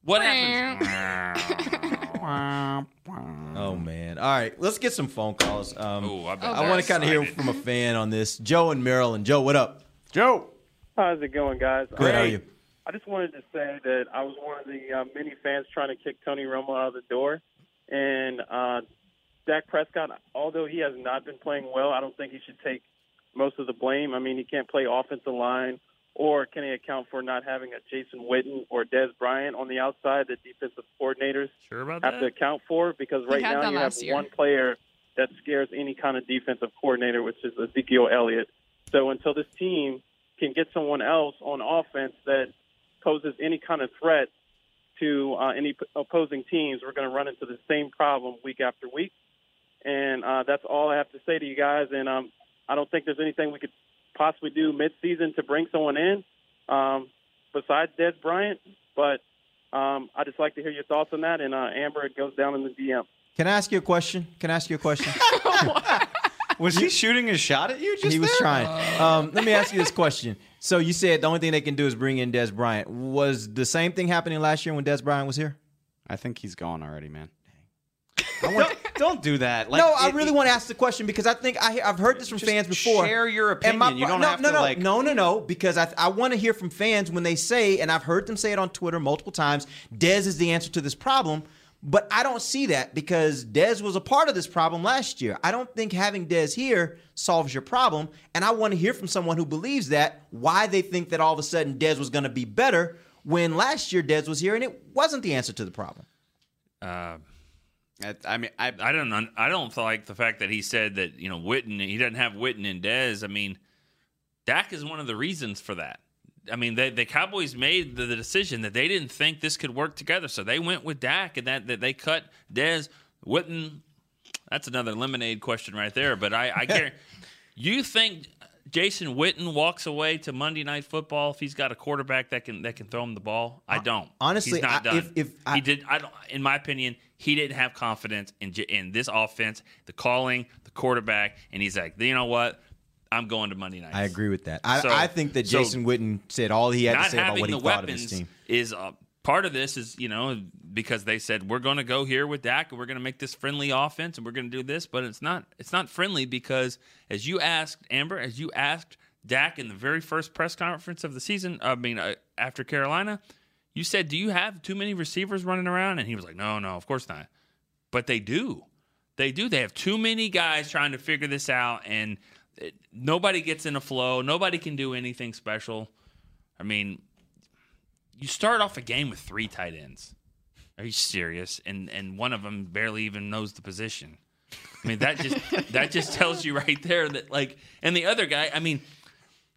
What happens? Oh man! All right, let's get some phone calls. Um, Ooh, I I want to kind of hear from a fan on this. Joe in Maryland. Joe, what up? Joe. How's it going, guys? Good. How are I- you? I just wanted to say that I was one of the uh, many fans trying to kick Tony Romo out of the door, and uh, Dak Prescott, although he has not been playing well, I don't think he should take most of the blame. I mean, he can't play offensive line, or can he account for not having a Jason Witten or Dez Bryant on the outside that defensive coordinators Sure about have that? to account for? Because right now you have year. one player that scares any kind of defensive coordinator, which is Ezekiel Elliott. So until this team can get someone else on offense that poses any kind of threat to uh, any p- opposing teams, we're going to run into the same problem week after week. And uh, that's all I have to say to you guys. And um, I don't think there's anything we could possibly do midseason to bring someone in um, besides Dez Bryant. But um, I just like to hear your thoughts on that. And uh, Ambar, it goes down in the DM. Can I ask you a question? Can I ask you a question? Was he shooting a shot at you? Just he was there? trying. Um, let me ask you this question. So you said the only thing they can do is bring in Dez Bryant. Was the same thing happening last year when Dez Bryant was here? I think he's gone already, man. Don't, don't do that. Like, no, I it- really want to ask the question because I think I, I've heard this from fans before. share your And my opinion. You don't no, have no, to, no, like- no, no, no, because I, I want to hear from fans when they say, and I've heard them say it on Twitter multiple times, Dez is the answer to this problem. But I don't see that because Dez was a part of this problem last year. I don't think having Dez here solves your problem. And I want to hear from someone who believes that, why they think that all of a sudden Dez was going to be better when last year Dez was here and it wasn't the answer to the problem. Uh, I mean, I I don't I don't like the fact that he said that you know Witten he doesn't have Witten and Dez. I mean, Dak is one of the reasons for that. I mean, they, the Cowboys made the, the decision that they didn't think this could work together, so they went with Dak, and that, that they cut Dez Witten. That's another lemonade question right there. But I, I guarantee you think Jason Witten walks away to Monday Night Football if he's got a quarterback that can that can throw him the ball? I don't. honestly, he's not I- done. if- if I- he did, I don't. In my opinion, he didn't have confidence in in this offense, the calling, the quarterback, and he's like, you know what? I'm going to Monday night. I agree with that. I, So- I think that so Jason Witten said all he had to say about what he thought of his team. is uh, part of this is you know because they said we're going to go here with Dak and we're going to make this friendly offense and we're going to do this, but it's not it's not friendly because as you asked Ambar, as you asked Dak in the very first press conference of the season, I mean uh, after Carolina, you said, "Do you have too many receivers running around?" And he was like, "No, no, of course not." But they do. They do. They have too many guys trying to figure this out, and it, nobody gets in a flow. Nobody can do anything special. I mean, you start off a game with three tight ends. Are you serious? And and one of them barely even knows the position. I mean, that just that just tells you right there that like, and the other guy. I mean,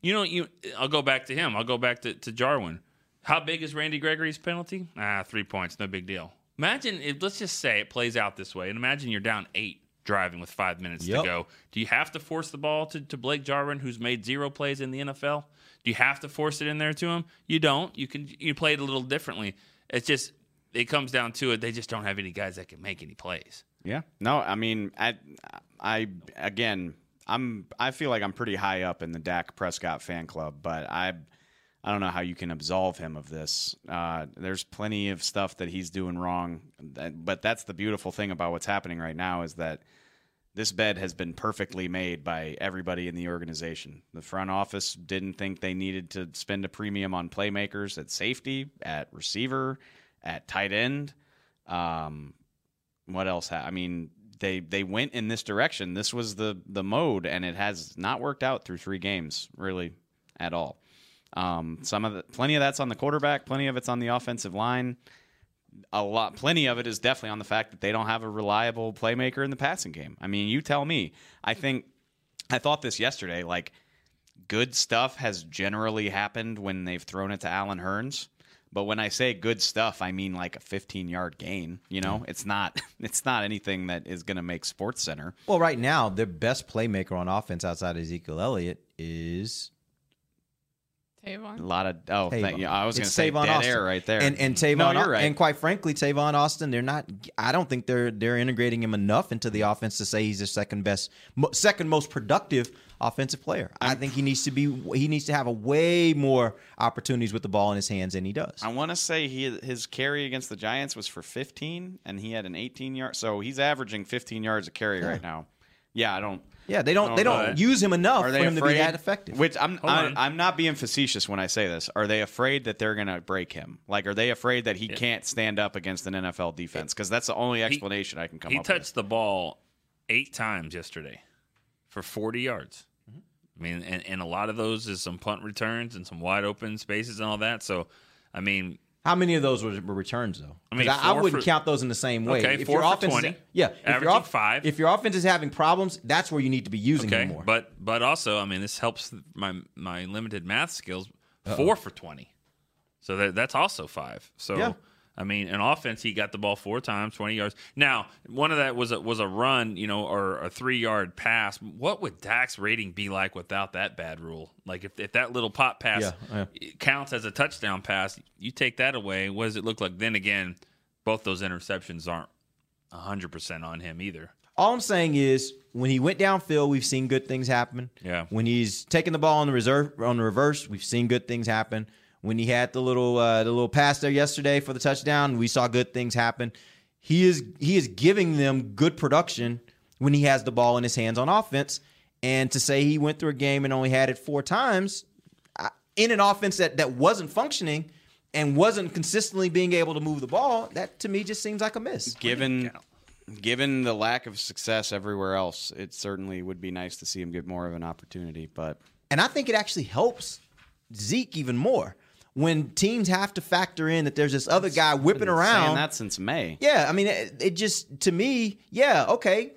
you know, you. I'll go back to him. I'll go back to, to Jarwin. How big is Randy Gregory's penalty? Ah, three points, no big deal. Imagine if let's just say it plays out this way, and imagine you're down eight driving with five minutes Yep. to go. Do you have to force the ball to, to Blake Jarwin, who's made zero plays in the NFL? Do you have to force it in there to him? You don't. You can you play it a little differently. It's just it comes down to it. They just don't have any guys that can make any plays. Yeah. No, I mean, I, I again, I'm, I feel like I'm pretty high up in the Dak Prescott fan club, but I, I don't know how you can absolve him of this. Uh, there's plenty of stuff that he's doing wrong, but that's the beautiful thing about what's happening right now is that this bed has been perfectly made by everybody in the organization. The front office didn't think they needed to spend a premium on playmakers at safety, at receiver, at tight end. Um, what else? Ha- I mean, they they went in this direction. This was the the mode, and it has not worked out through three games really at all. Um, some of the plenty of that's on the quarterback, plenty of it's on the offensive line. A lot, plenty of it is definitely on the fact that they don't have a reliable playmaker in the passing game. I mean, you tell me. I think I thought this yesterday. Like, good stuff has generally happened when they've thrown it to Allen Hurns, But when I say good stuff, I mean like a 15 yard gain. You know, it's not it's not anything that is going to make Sports Center. Well, right now, their best playmaker on offense outside of Ezekiel Elliott is Tavon. A lot of oh, thank you. I was going to say Tavon dead Austin. air right there. And and Tavon, no, you're right. and quite frankly, Tavon Austin, they're not. I don't think they're they're integrating him enough into the mm. offense to say he's their second best, second most productive offensive player. I think he needs to be. He needs to have a way more opportunities with the ball in his hands than he does. I want to say he his carry against the Giants was for 15, and he had an 18 yard. So he's averaging 15 yards a carry Yeah. right now. Yeah, I don't. Yeah, they don't. I they don't use him enough Are for they him to be that effective. Which I'm I, I'm not being facetious when I say this. Are they afraid that they're going to break him? Like, are they afraid that he can't stand up against an NFL defense? Because that's the only explanation I can come up he up touched the ball eight times yesterday for 40 yards. I mean, and, and a lot of those is some punt returns and some wide open spaces and all that. So, I mean, How many of those were, returns though? I mean, I, I wouldn't for- count those in the same way. Okay, if four your for offense, 20, yeah, if your, off- five. if your offense is having problems, that's where you need to be using okay, more. but but also, I mean, this helps my my limited math skills. Uh-oh. Four for 20, so that that's also five. So. Yeah. I mean, in offense, he got the ball four times, twenty yards. Now, one of that was a, was a run, you know, or a three yard pass. What would Dak's rating be like without that bad rule? Like if, if that little pop pass Yeah, counts as a touchdown pass, you take that away. What does it look like? Then again, both those interceptions aren't hundred percent on him either. All I'm saying is, when he went downfield, we've seen good things happen. Yeah. When he's taking the ball on the reserve on the reverse, we've seen good things happen. When he had the little uh, the little pass there yesterday for the touchdown, we saw good things happen. He is he is giving them good production when he has the ball in his hands on offense. And to say he went through a game and only had it four times in an offense that that wasn't functioning and wasn't consistently being able to move the ball, that to me just seems like a miss. Given given the lack of success everywhere else, it certainly would be nice to see him get more of an opportunity. But And I think it actually helps Zeke even more when teams have to factor in that there's this other guy whipping around. that since May. Yeah, I mean, it, it just to me, yeah, okay.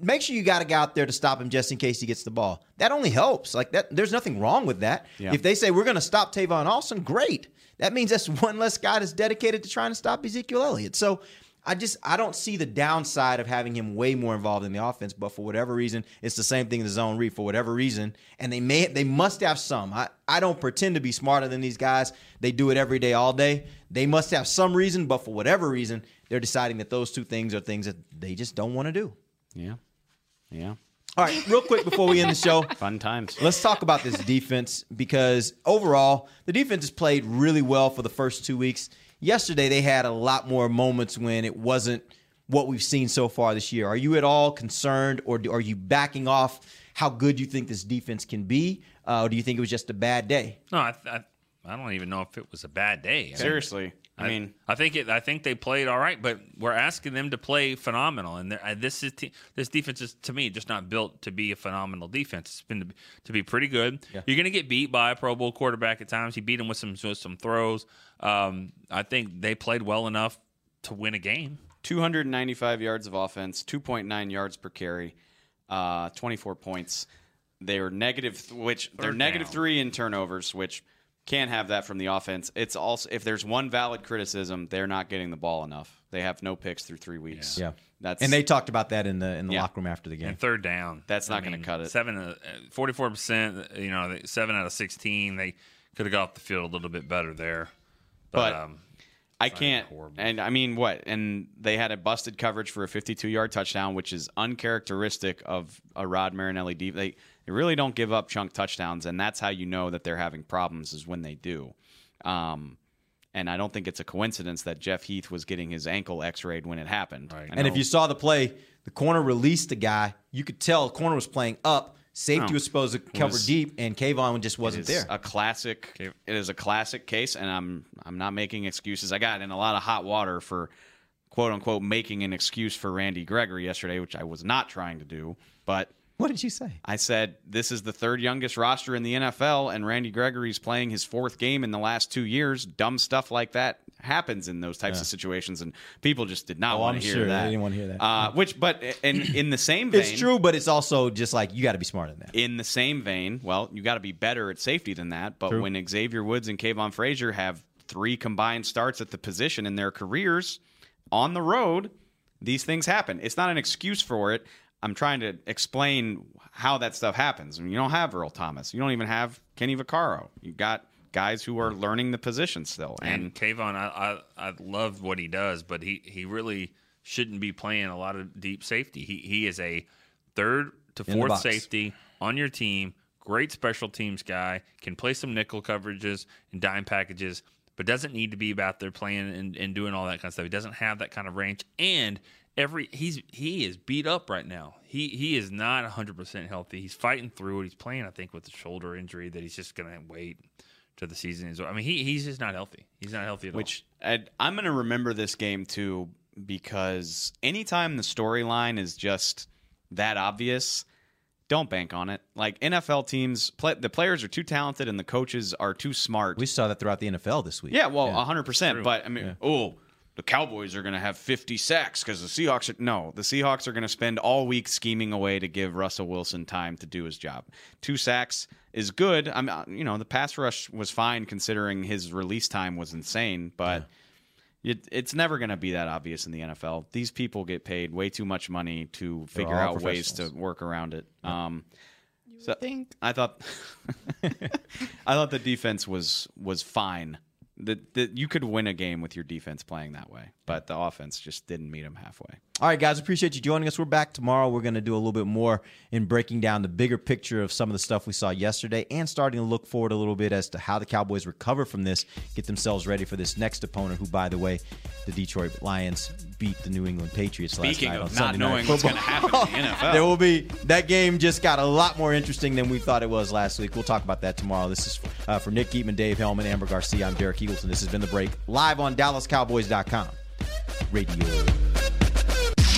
Make sure you got a guy out there to stop him just in case he gets the ball. That only helps. Like that, there's nothing wrong with that. Yeah. If they say we're going to stop Tavon Austin, great. That means that's one less guy that's dedicated to trying to stop Ezekiel Elliott. So I just I don't see the downside of having him way more involved in the offense. But for whatever reason, it's the same thing in the zone read. For whatever reason, and they may they must have some. I I don't pretend to be smarter than these guys. They do it every day, all day. They must have some reason, but for whatever reason, they're deciding that those two things are things that they just don't want to do. Yeah. Yeah. All right, real quick before we end the show. Fun times. Let's talk about this defense because overall, the defense has played really well for the first two weeks. Yesterday, they had a lot more moments when it wasn't what we've seen so far this year. Are you at all concerned, or do- are you backing off how good you think this defense can be, uh, or do you think it was just a bad day? No, I, I I don't even know if it was a bad day. I mean, Seriously. I mean- I think it. I think they played all right, but we're asking them to play phenomenal, and uh, this is te- this defense is to me just not built to be a phenomenal defense. It's been to be, to be pretty good. Yeah. You're going to get beat by a Pro Bowl quarterback at times. He beat him with some with some throws. Um, I think they played well enough to win a game. 295 yards of offense, 2.9 yards per carry, uh, 24 points. They were negative, th- which they're negative three in turnovers, which can't have that from the offense. It's also if there's one valid criticism, they're not getting the ball enough. They have no picks through three weeks. Yeah, that's and they talked about that in the in the Yeah. locker room after the game. And third down, That's not gonna cut it. Seven, forty-four percent. You know, seven out of sixteen. They could have got off the field a little bit better there, but, But um, I can't. And I mean, what? And they had a busted coverage for a 52 yard touchdown, which is uncharacteristic of a Rod Marinelli deep. They they really don't give up chunk touchdowns, and that's how you know that they're having problems is when they do. Um, and I don't think it's a coincidence that Jeff Heath was getting his ankle X-rayed when it happened. I And if you saw the play, the corner released the guy. You could tell the corner was playing up. Safety Oh. was supposed to cover Was- deep, and Kavon just wasn't is there. A classic. It is a classic case, and I'm I'm not making excuses. I got in a lot of hot water for quote unquote making an excuse for Randy Gregory yesterday, which I was not trying to do. But what did you say? I said this is the third youngest roster in the NFL, and Randy Gregory's playing his fourth game in the last two years. Dumb stuff like that happens in those types Yeah. of situations, and people just did not Oh, want to hear sure. They that. didn't want to hear that. Uh, which, but in in the same vein, It's true, but it's also just like you got to be smarter than that. in the same vein, well, you got to be better at safety than that. But True. when Xavier Woods and Kavon Frazier have three combined starts at the position in their careers on the road, these things happen. It's not an excuse for it. I'm trying to explain how that stuff happens. I mean, you don't have Earl Thomas. You don't even have Kenny Vaccaro. You got guys who are learning the position still. And, And Kavon, I, I I love what he does, but he he really shouldn't be playing a lot of deep safety. He he is a third to fourth safety on your team. Great special teams guy. Can play some nickel coverages and dime packages, but doesn't need to be about their playing and, and doing all that kind of stuff. He doesn't have that kind of range. And every he's he is beat up right now. He he is not 100% healthy. He's fighting through it. He's playing, I think, with the shoulder injury that he's just going to wait to the season is. I mean, he he's just not healthy. He's not healthy at all. which I'm going to remember this game too because anytime the storyline is just that obvious, don't bank on it. Like NFL teams, play, the players are too talented and the coaches are too smart. We saw that throughout the NFL this week. Yeah, well, Yeah. 100%. True. But I mean, Yeah. oh, the Cowboys are going to have 50 sacks because the Seahawks are. No, the Seahawks are going to spend all week scheming away to give Russell Wilson time to do his job. Two sacks is good. I'm, uh, you know, the pass rush was fine considering his release time was insane, but. It, it's never going to be that obvious in the NFL. These people get paid way too much money to figure out ways to work around it. Um, so think. I thought I thought the defense was was fine. That that you could win a game with your defense playing that way, but the offense just didn't meet them halfway. All right, guys, appreciate you joining us. We're back tomorrow. We're going to do a little bit more in breaking down the bigger picture of some of the stuff we saw yesterday and starting to look forward a little bit as to how the Cowboys recover from this, get themselves ready for this next opponent, who, by the way, the Detroit Lions beat the New England Patriots Speaking last night of on not Sunday knowing what's Football. gonna happen in the NFL. there will be that game just got a lot more interesting than we thought it was last week. We'll talk about that tomorrow. This is uh, for Nick Eatman, Dave Helman, Ambar Garcia. I'm Derek Eagleton. This has been the break live on DallasCowboys.com radio.